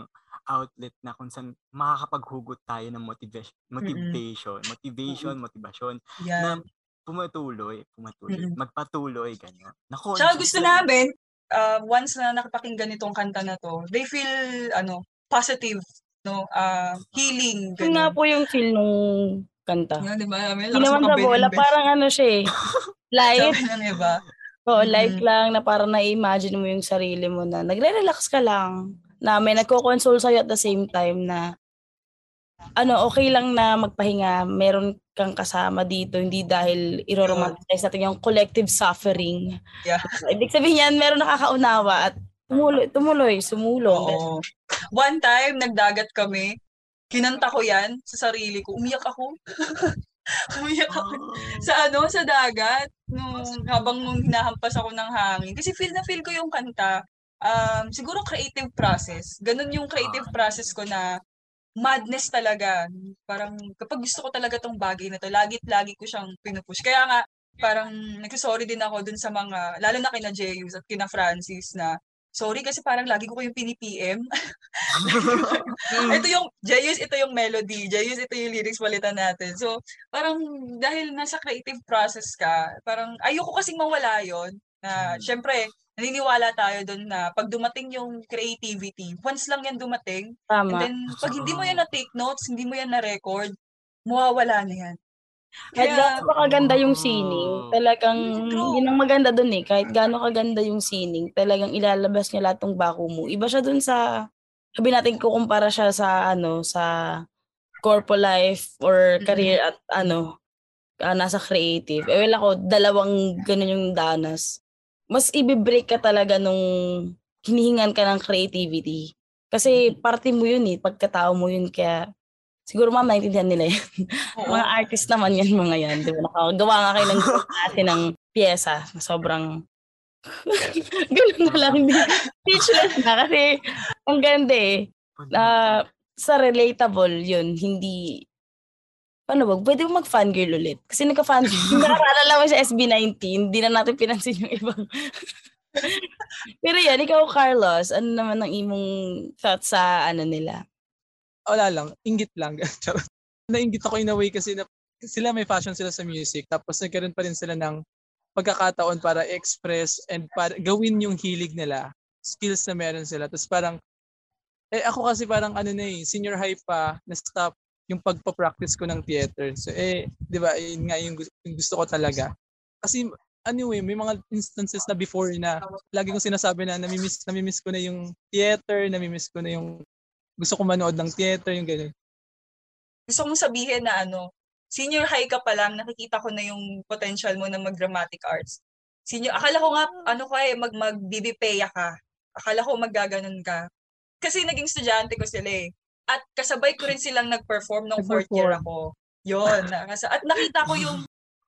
outlet na kung saan makakapaghugot tayo ng motivation, motivation, motivation, motivasyon na Yan. pumatuloy, pumatuloy, Mm-mm. magpatuloy, gano'n. Nako, Tsaka gusto namin, uh, once na nakapakinggan itong kanta na to, they feel, ano, positive, no? Uh, healing, Yun nga ganun. po yung feel nung kanta. Yan, di ba? May lakas naman sa bola, parang ano siya eh. Light. Sabi ng iba. Oo, Mm. light lang na parang na-imagine mo yung sarili mo na nagre-relax ka lang. Na may nagko-console sa'yo at the same time na ano, okay lang na magpahinga. Meron kang kasama dito, hindi dahil iroromanticize natin yung collective suffering. Yeah. Ibig sabihin yan, meron nakakaunawa at tumuloy, tumuloy sumulong. Oo. One time, nagdagat kami. Kinanta ko yan sa sarili ko. Umiyak ako. Umiyak ako. Sa ano, sa dagat. Nung, habang nung hinahampas ako ng hangin. Kasi feel na feel ko yung kanta. Um, siguro creative process. Ganun yung creative process ko na madness talaga. Parang kapag gusto ko talaga tong bagay na to, lagit lagi ko siyang pinupush. Kaya nga, parang nagsasorry din ako dun sa mga, lalo na kina Jeyus at kina Francis na, sorry kasi parang lagi ko kayong pini-PM. ito yung, Jeyus, ito yung melody. Jeyus, ito yung lyrics palitan natin. So, parang dahil nasa creative process ka, parang ayoko kasing mawala yon na, Mm. syempre, naniniwala tayo doon na pag dumating yung creativity, once lang yan dumating, and Tama. then pag hindi mo yan na-take notes, hindi mo yan na-record, mawawala na yan. Kahit Kaya, gaano kaganda yung sining, talagang, yun ang maganda dun eh. Kahit gaano kaganda yung sining, talagang ilalabas niya lahat ng bako mo. Iba siya dun sa, sabi natin kukumpara siya sa, ano, sa corpo life or career at, ano, ah, nasa creative. Eh, well ako, dalawang ganun yung danas. Mas ibibreak ka talaga nung hinihingan ka ng creativity. Kasi parte mo yun eh, pagkatao mo yun. Kaya, siguro ma'am, naintindihan nila yan. mga artist naman yan, mga yan. Di ba? Nakagawa nga kayo ng klase ng pyesa na sobrang Ganun na lang din. Speechless na kasi ang ganda eh. Ah, sa relatable yun, hindi paano ba? Pwede mo mag-fangirl ulit. Kasi nagka-fangirl. Nakarala lang sa SB19. Hindi na natin pinansin yung ibang. Pero yan, ikaw Carlos, ano naman ang imong thoughts sa ano nila? Wala lang, inggit lang. Charot. Nainggit ako in a way kasi na, sila may fashion sila sa music tapos nagkaroon pa rin sila ng pagkakataon para express and para gawin yung hilig nila, skills na meron sila. Tapos parang eh ako kasi parang ano na eh, senior high pa na stop yung pagpa-practice ko ng theater. So eh, 'di ba, yun nga yung, yung gusto ko talaga. Kasi anyway, may mga instances na before na lagi kong sinasabi na namimiss, namimiss ko na yung theater, namimiss ko na yung gusto ko manood ng theater, yung ganun. Gusto kong sabihin na ano, senior high ka pa lang, nakikita ko na yung potential mo na mag-dramatic arts. Senior, akala ko nga, ano ka eh, mag, mag-BBPaya ka. Akala ko maggaganon ka. Kasi naging estudyante ko sila eh. At kasabay ko rin silang nag-perform nung fourth year ako. Yun. nakasa- At nakita ko yung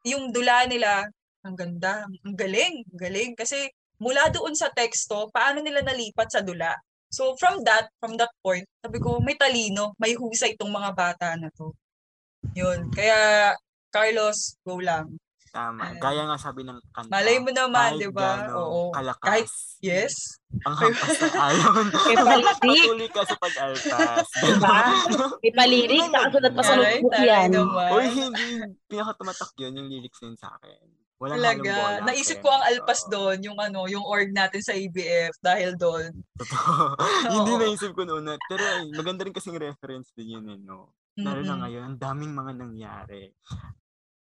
yung dula nila, ang ganda, ang galing, ang galing. Kasi mula doon sa teksto, paano nila nalipat sa dula. So from that, from that point, sabi ko, may talino, may husay itong mga bata na to. Yun. Kaya, Carlos, go lang. Tama. Gaya nga sabi ng kanta. Malay mo naman, di ba? Oo. Kalakas. Kahit, yes. Ang hampas ng alon. May palirik. Patuloy ka sa pag-alpas. Diba? May palirik, nakasulat pa sa notebook yan. Uy, hindi. Pinakatumatak yun yung lyrics yun sa akin. Walang Talaga. bola. Naisip Kaya ko ang alpas doon, yung ano, yung org natin sa ABF dahil doon. Totoo. Hindi naisip ko noon. na- Pero ay, maganda rin kasing reference din yun, eh, no? Lalo na Mm-mm. ngayon, ang daming mga nangyari.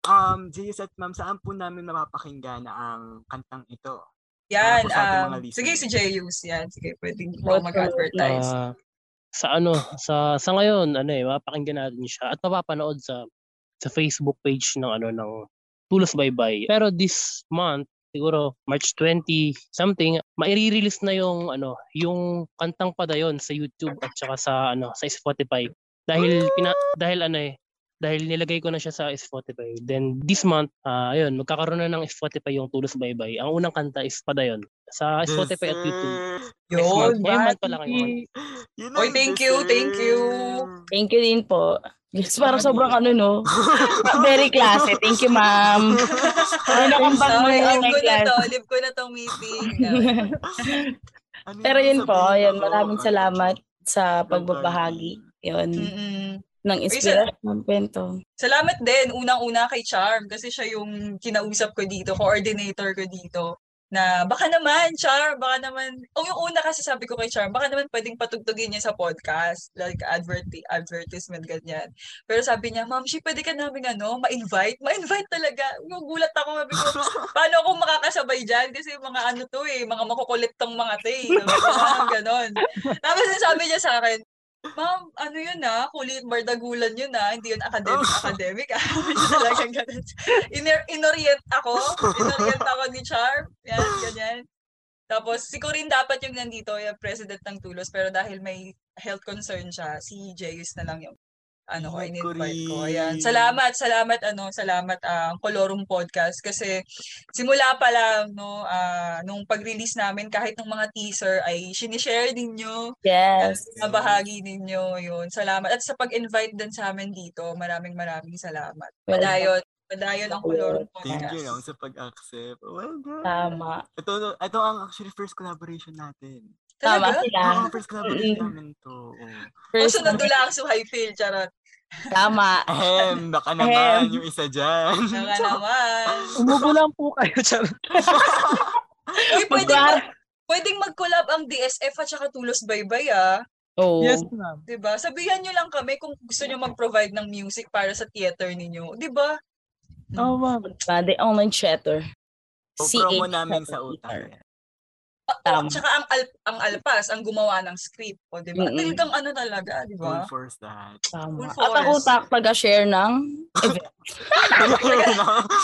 Um, JS at ma'am, saan po namin mapapakinggan ang kantang ito? Yan. Um, sige, si Jeyus. Yan. Sige, pwedeng mo mag-advertise. Ah, sa ano, sa sa ngayon, ano eh, mapakinggan natin siya at mapapanood sa sa Facebook page ng ano ng Tulos Baybay. Pero this month, siguro March 20 something, maire-release na yung ano, yung kantang padayon sa YouTube at saka sa ano, sa Spotify. Dahil pina, dahil ano eh, dahil nilagay ko na siya sa Spotify. Then this month, ah ayun, magkakaroon na ng Spotify yung Tulos Baybay. Ang unang kanta is padayon sa Spotify at YouTube. Next Yun, month. Ngayong month pa lang ngayon. Yun Oy, thank you, thank you. deserve. Thank you din po. Yes, parang sobrang ano, no? Very classy. Thank you, ma'am. Ano kang bag mo na may ko na to. Live ko na tong meeting. Ano Pero yung yun po, yun, maraming salamat sa pagbabahagi. Yun, Mm-mm. Ng inspirasyon ng kwento. Salamat din, unang-una kay Charm kasi siya yung kinausap ko dito, coordinator ko dito. Na baka naman, Charm, baka naman, o yung una kasi sabi ko kay Charm, baka naman pwedeng patugtugin niya sa podcast, like adverti advertisement, ganyan. Pero sabi niya, Ma'am, she, pwede ka namin ano, ma-invite? Ma-invite talaga. Yung gulat ako, sabi ko, paano ako makakasabay dyan? Kasi mga ano to eh, mga makukulit tong mga to eh. "Ah, ganon. Tapos sabi niya sa akin, Ma'am, ano yun ah, kulit bardagulan yun ah, hindi yun academic, academic ah. Talagang ganun. Inor- inorient ako, inorient ako ni Charm, yan, ganyan. Tapos, si Corinne dapat yung nandito, yung president ng Tulos, pero dahil may health concern siya, si Jayus na lang yung ano ko, in-invite ko. Ayan. Salamat, salamat, ano, salamat ang Colorum Podcast kasi simula pa lang, no, ah, nung pag-release namin, kahit nung mga teaser ay sinishare ninyo, Yes. mabahagi ninyo yun. Salamat. At sa pag-invite din sa amin dito, maraming maraming salamat. Well, Padayon. Padayon ang Colorum Thank Podcast. you lang sa pag-accept. Oh my God. Tama. Ito, ito ang actually first collaboration natin. Tama Talaga? sila. Oo, first collaboration Mm. namin to. Oh. O First, sunod doon lang sa Highfield, charot. tama. Ahem, baka naman yung isa dyan. Nga naman. Umubo lang po kayo. Charot. Uy, pwedeng, mag, pwedeng mag-collab ang DSF at saka Tulos Baybay, ah. Oh. Yes, ma'am. 'Di ba? Sabihan nyo lang kami kung gusto nyo mag-provide ng music para sa theater ninyo. 'Di ba? Oh, ma'am. The online chatter. O promo namin sa utang. Tama. At saka ang, al- ang Alpas, ang gumawa ng script. O, 'di ba? Mm-mm. Talagang ano talaga, 'di Full ba? force that. Tama. Full At ako force. tak taga-share ng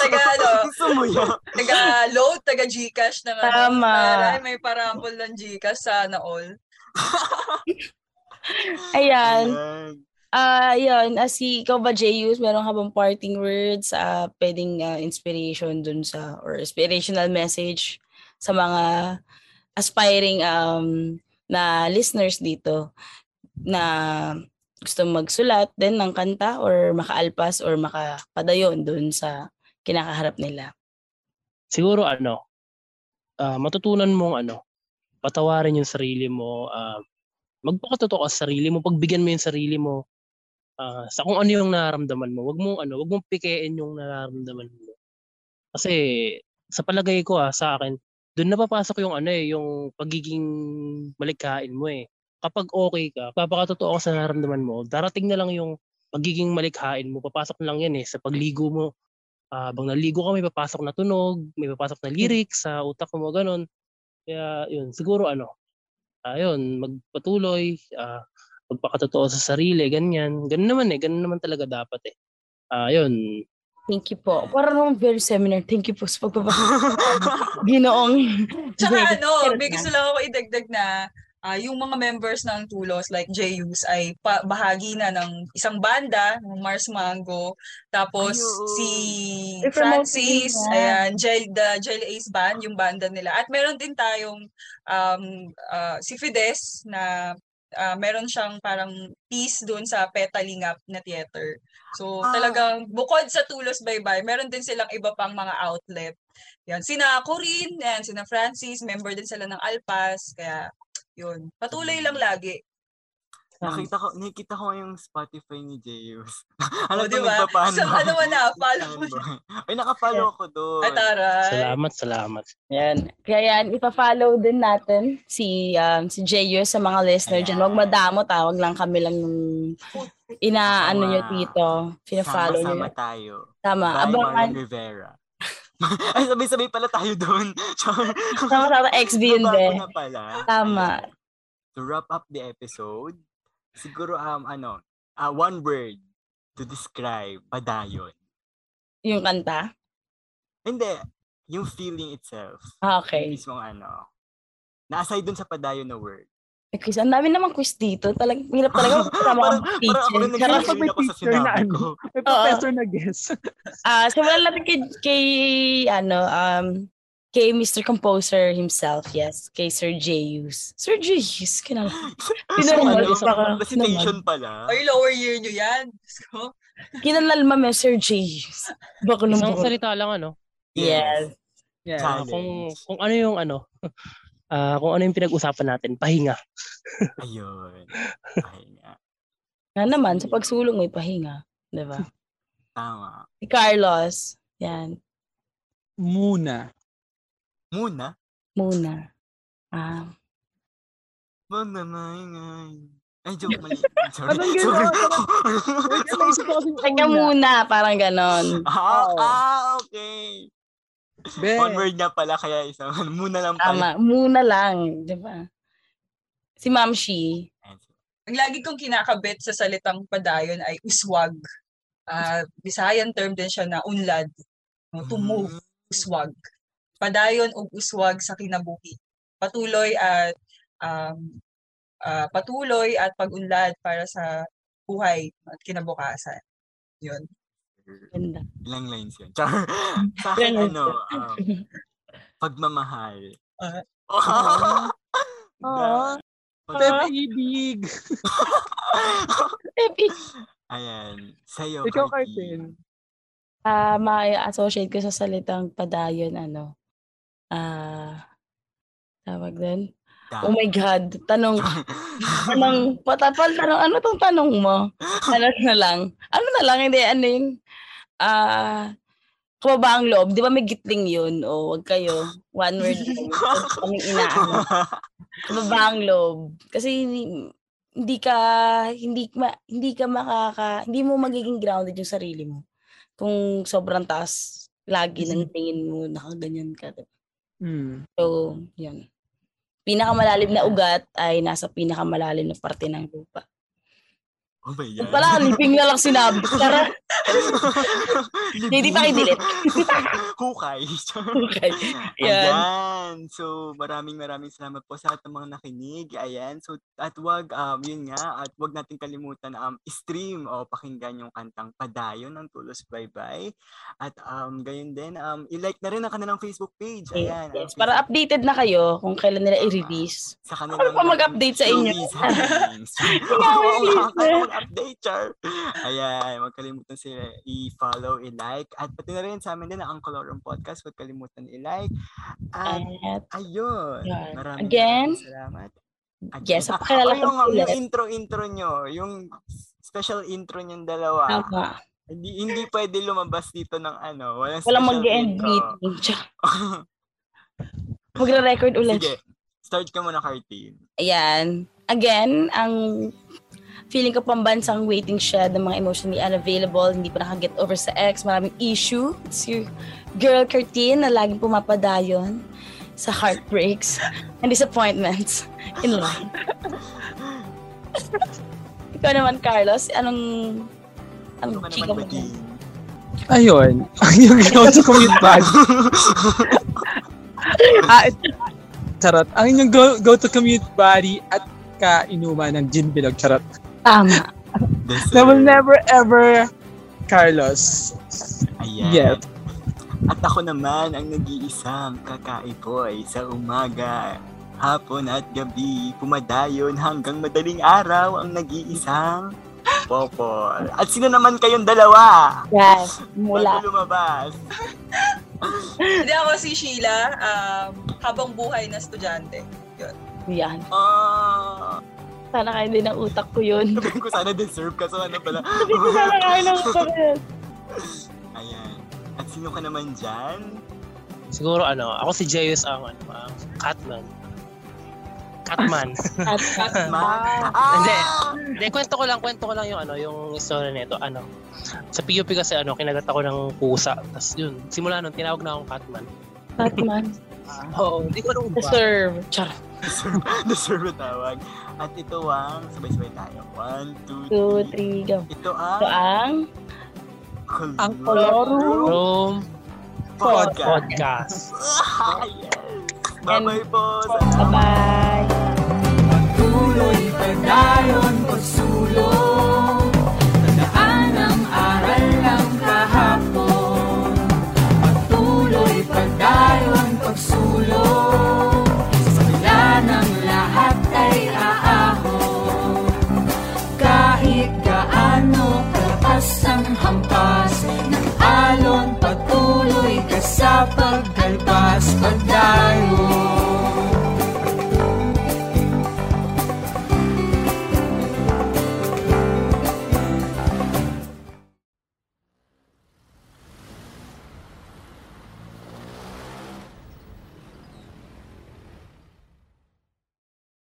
Taga ano, Gusto mo yan? taga load, taga GCash na nga. Tama. Taray, may parampol ng GCash sana all. Ayan. Ayan. Ah, yun. Ah, si ikaw ba, Jayus, meron ka bang parting words? Ah, pwedeng ah, inspiration dun sa, or inspirational message sa mga aspiring um, na listeners dito na gusto magsulat din ng kanta or makaalpas or makapadayon doon sa kinakaharap nila. Siguro ano, ah, matutunan mong ano, patawarin yung sarili mo, ah, magpakatotoo ka sa sarili mo, pagbigyan mo yung sarili mo ah, sa kung ano yung nararamdaman mo. Wag mong ano, wag mong pikein yung nararamdaman mo. Kasi sa palagay ko ah, sa akin, doon napapasok yung ano eh, yung pagiging malikhain mo eh. Kapag okay ka, papakatotoo ka sa nararamdaman mo, darating na lang yung magiging malikhain mo. Papasok na lang yan eh sa pagligo mo. Ah, habang naligo ka, may papasok na tunog, may papasok na lyrics sa utak mo, ganun. Kaya yun, siguro ano, ayun, magpatuloy, ah, magpakatotoo sa sarili, ganyan. Ganun naman eh, ganun naman talaga dapat eh. Ah, yun. Thank you po. Parang naman very seminar. Thank you po sa pagpapakita. Ginoong. Tsaka ano, may gusto lang ako idagdag na ah, yung mga members ng Tulos like JUs ay pa- bahagi na ng isang banda, ng Mars Mango. Tapos Ayun. si I-promote Francis, ayan, Jel, the Jelly Ace Band, yung banda nila. At meron din tayong um, ah, si Fides na ah, meron siyang parang piece doon sa Petalingap na theater. So Ah. talagang bukod sa Tulos Bye-Bye, meron din silang iba pang mga outlet. Yan, sina Corinne, yan, sina Francis, member din sila ng Alpas, kaya yun. Patuloy lang lagi. Nakita ko, nakita ko yung Spotify ni Jeyus. O, ano di to, ba? Sa ano mo na, follow mo. Ay, nakapollow ako doon. At aray. Salamat, salamat. Yan. Kaya yan, ipa-follow din natin si um, si Jeyo sa mga listener dyan. Huwag Ayan. madamot ah. Huwag lang kami lang yung inaano nyo dito. Pina-follow nyo. Sama-sama tayo. Tama. By Abangan. Marian Rivera. Ay, sabay-sabay pala tayo doon. Sama-sama XB yun din. Tama. Ayan. To wrap up the episode, siguro um ano, ah, one word to describe padayon. Yung kanta. Hindi, yung feeling itself. Ah, Yung okay. mismong ano. Na-aside dun sa padayon na word. Eh, quiz. Ang dami naman quiz dito. Talag, hirap talaga kasama parang, kang parang teacher. Charot. nagsisilin ako sa teacher na ano. May professor na guess. Ah, simulan natin kay, kay ano, um, kay Mr. Composer himself, yes. Kay Sir Jeyus. Sir Jeyus, kinala. Kinala ano, baka recitation pala. Ay, lower year nyo yan. So, Kinalma mo, Sir Jeyus. Baka nung Isang salita lang ano. Yes. Yeah. Ah, Challenge. kung kung ano yung ano, ah kung ano yung pinag-usapan natin, pahinga. Ayun. Pahinga. Nga naman, sa pagsulong may pahinga. Di ba? Tama. Si Carlos. Yan. Muna. Muna. Muna. Ah. Mamamangay. Ay, joke mali. Sorry. Anong Sorry. gano'n? Naisip ko kasi Teka muna, parang ganon. ah, Oo. ah, okay. Be. One word na pala, kaya isang muna lang Tama. pala. Muna lang. Di ba? Si Ma'am Shi. ang lagi kong kinakabit sa salitang padayon ay uswag. Ah, Bisayan term din siya na unlad. No, to move, uswag. Padayon o uswag sa kinabuhi. Patuloy at um, ah, patuloy at pag-unlad para sa buhay at kinabukasan. Yun. Ganda. Ilang lines yun? Char. Sa akin, ano, um, pagmamahal. Ah. Oo. Pep ibig. Epi. Ayan. Sa'yo, Ikaw. Cartin. Ah, ma-associate ko sa salitang padayon, ano. Ah, tawag din. Da. Oh my God. Tanong, tanong, patapal, tanong, ano tong tanong mo? Ano na lang? Ano na lang, hindi, ano yun? Ah, kababaang loob. Di ba may gitling yun? O, wag kayo. One word lang. Kaming inaano. Kababaang loob. Kasi hindi, hindi ka, hindi, ma, hindi ka makaka, hindi mo magiging grounded yung sarili mo. Kung sobrang taas, lagi ng tingin mo, nakaganyan ka. diba? Hmm. So, yun. Pinakamalalim na ugat ay nasa pinakamalalim na parte ng lupa. Oh my God. Pala, liping na lang sinabi. Tara, hindi pa i-delete. Hukay. Okay. Yan. Ayan. So, maraming maraming salamat po sa lahat ng mga nakinig. Ayan. So, at wag, um, yun nga, at wag natin kalimutan um, stream o pakinggan yung kantang Padayon ng Tulos Bye Bye. At um, gayon din, um, i-like na rin ang kanilang Facebook page. Ayan. ang Yes, para updated na kayo kung kailan nila i-release. sa kanilang pa mag-update sa inyo? showbiz happenings. Mag-update, Char. Ayan, huwag kalimutan sila i-follow, i-like. At pati na rin sa amin din ang Colorum Podcast. Huwag kalimutan i-like. At At ayun. Yan. Maraming Again, maraming salamat. yes, Ah, pakilala ko yung, yung intro-intro nyo, yung special intro nyong dalawa. Tama. Hindi hindi pwede lumabas dito ng ano, walang, Walang mag-end meeting. Magre-record ulit. Sige, start ka muna, Cartine. Ayan. Again, ang feeling ko pambansang waiting shed ng mga emotionally unavailable, hindi pa nakaget over sa ex, maraming issue. It's your girl Curtin na laging pumapadayon sa heartbreaks and disappointments in life. Ikaw naman, Carlos, anong anong ka chika mo. Ayun. yung go-to commute bag. ah, charot. Ang inyong go, go-to commute buddy at kainuman ng gin bilog. Charot. Tama. Deserve. I will never ever Carlos. Ayan. Yes. At ako naman ang nag-iisang kakaiboy sa umaga, hapon at gabi, pumadayon hanggang madaling araw ang nag-iisang Popol. At sino naman kayong dalawa? Yes. Mula. Bago lumabas. Hindi ako si Sheila, um, habang buhay na estudyante. Yan. Ah, Sana kayo din ang utak ko yun. sabihin ko sana deserve ka. So ano pala? Hindi ko sana kayo ng utak ko yun. Ayan. At sino ka naman dyan? Siguro ano, ako si Jayus ang ano, ang Catman. Catman. At, Ma? Hindi. Ah! Hindi, kwento ko lang, kwento ko lang yung ano, yung story nito. Ano, sa PUP kasi ano, kinagat ako ng pusa. Tapos yun, simula nun, tinawag na akong Catman. Batman. Oo, hindi ko alam ba. Deserve. Char. deserve, deserve na tawag. At ito ang, sabay-sabay tayo. One, two, Two, three. three, go. Ito Ito ang... ang Ang Colorum Room Podcast. Podcast. Ah, yes. Bye-bye po. bye-bye. Tuloy pagdayon pagsulong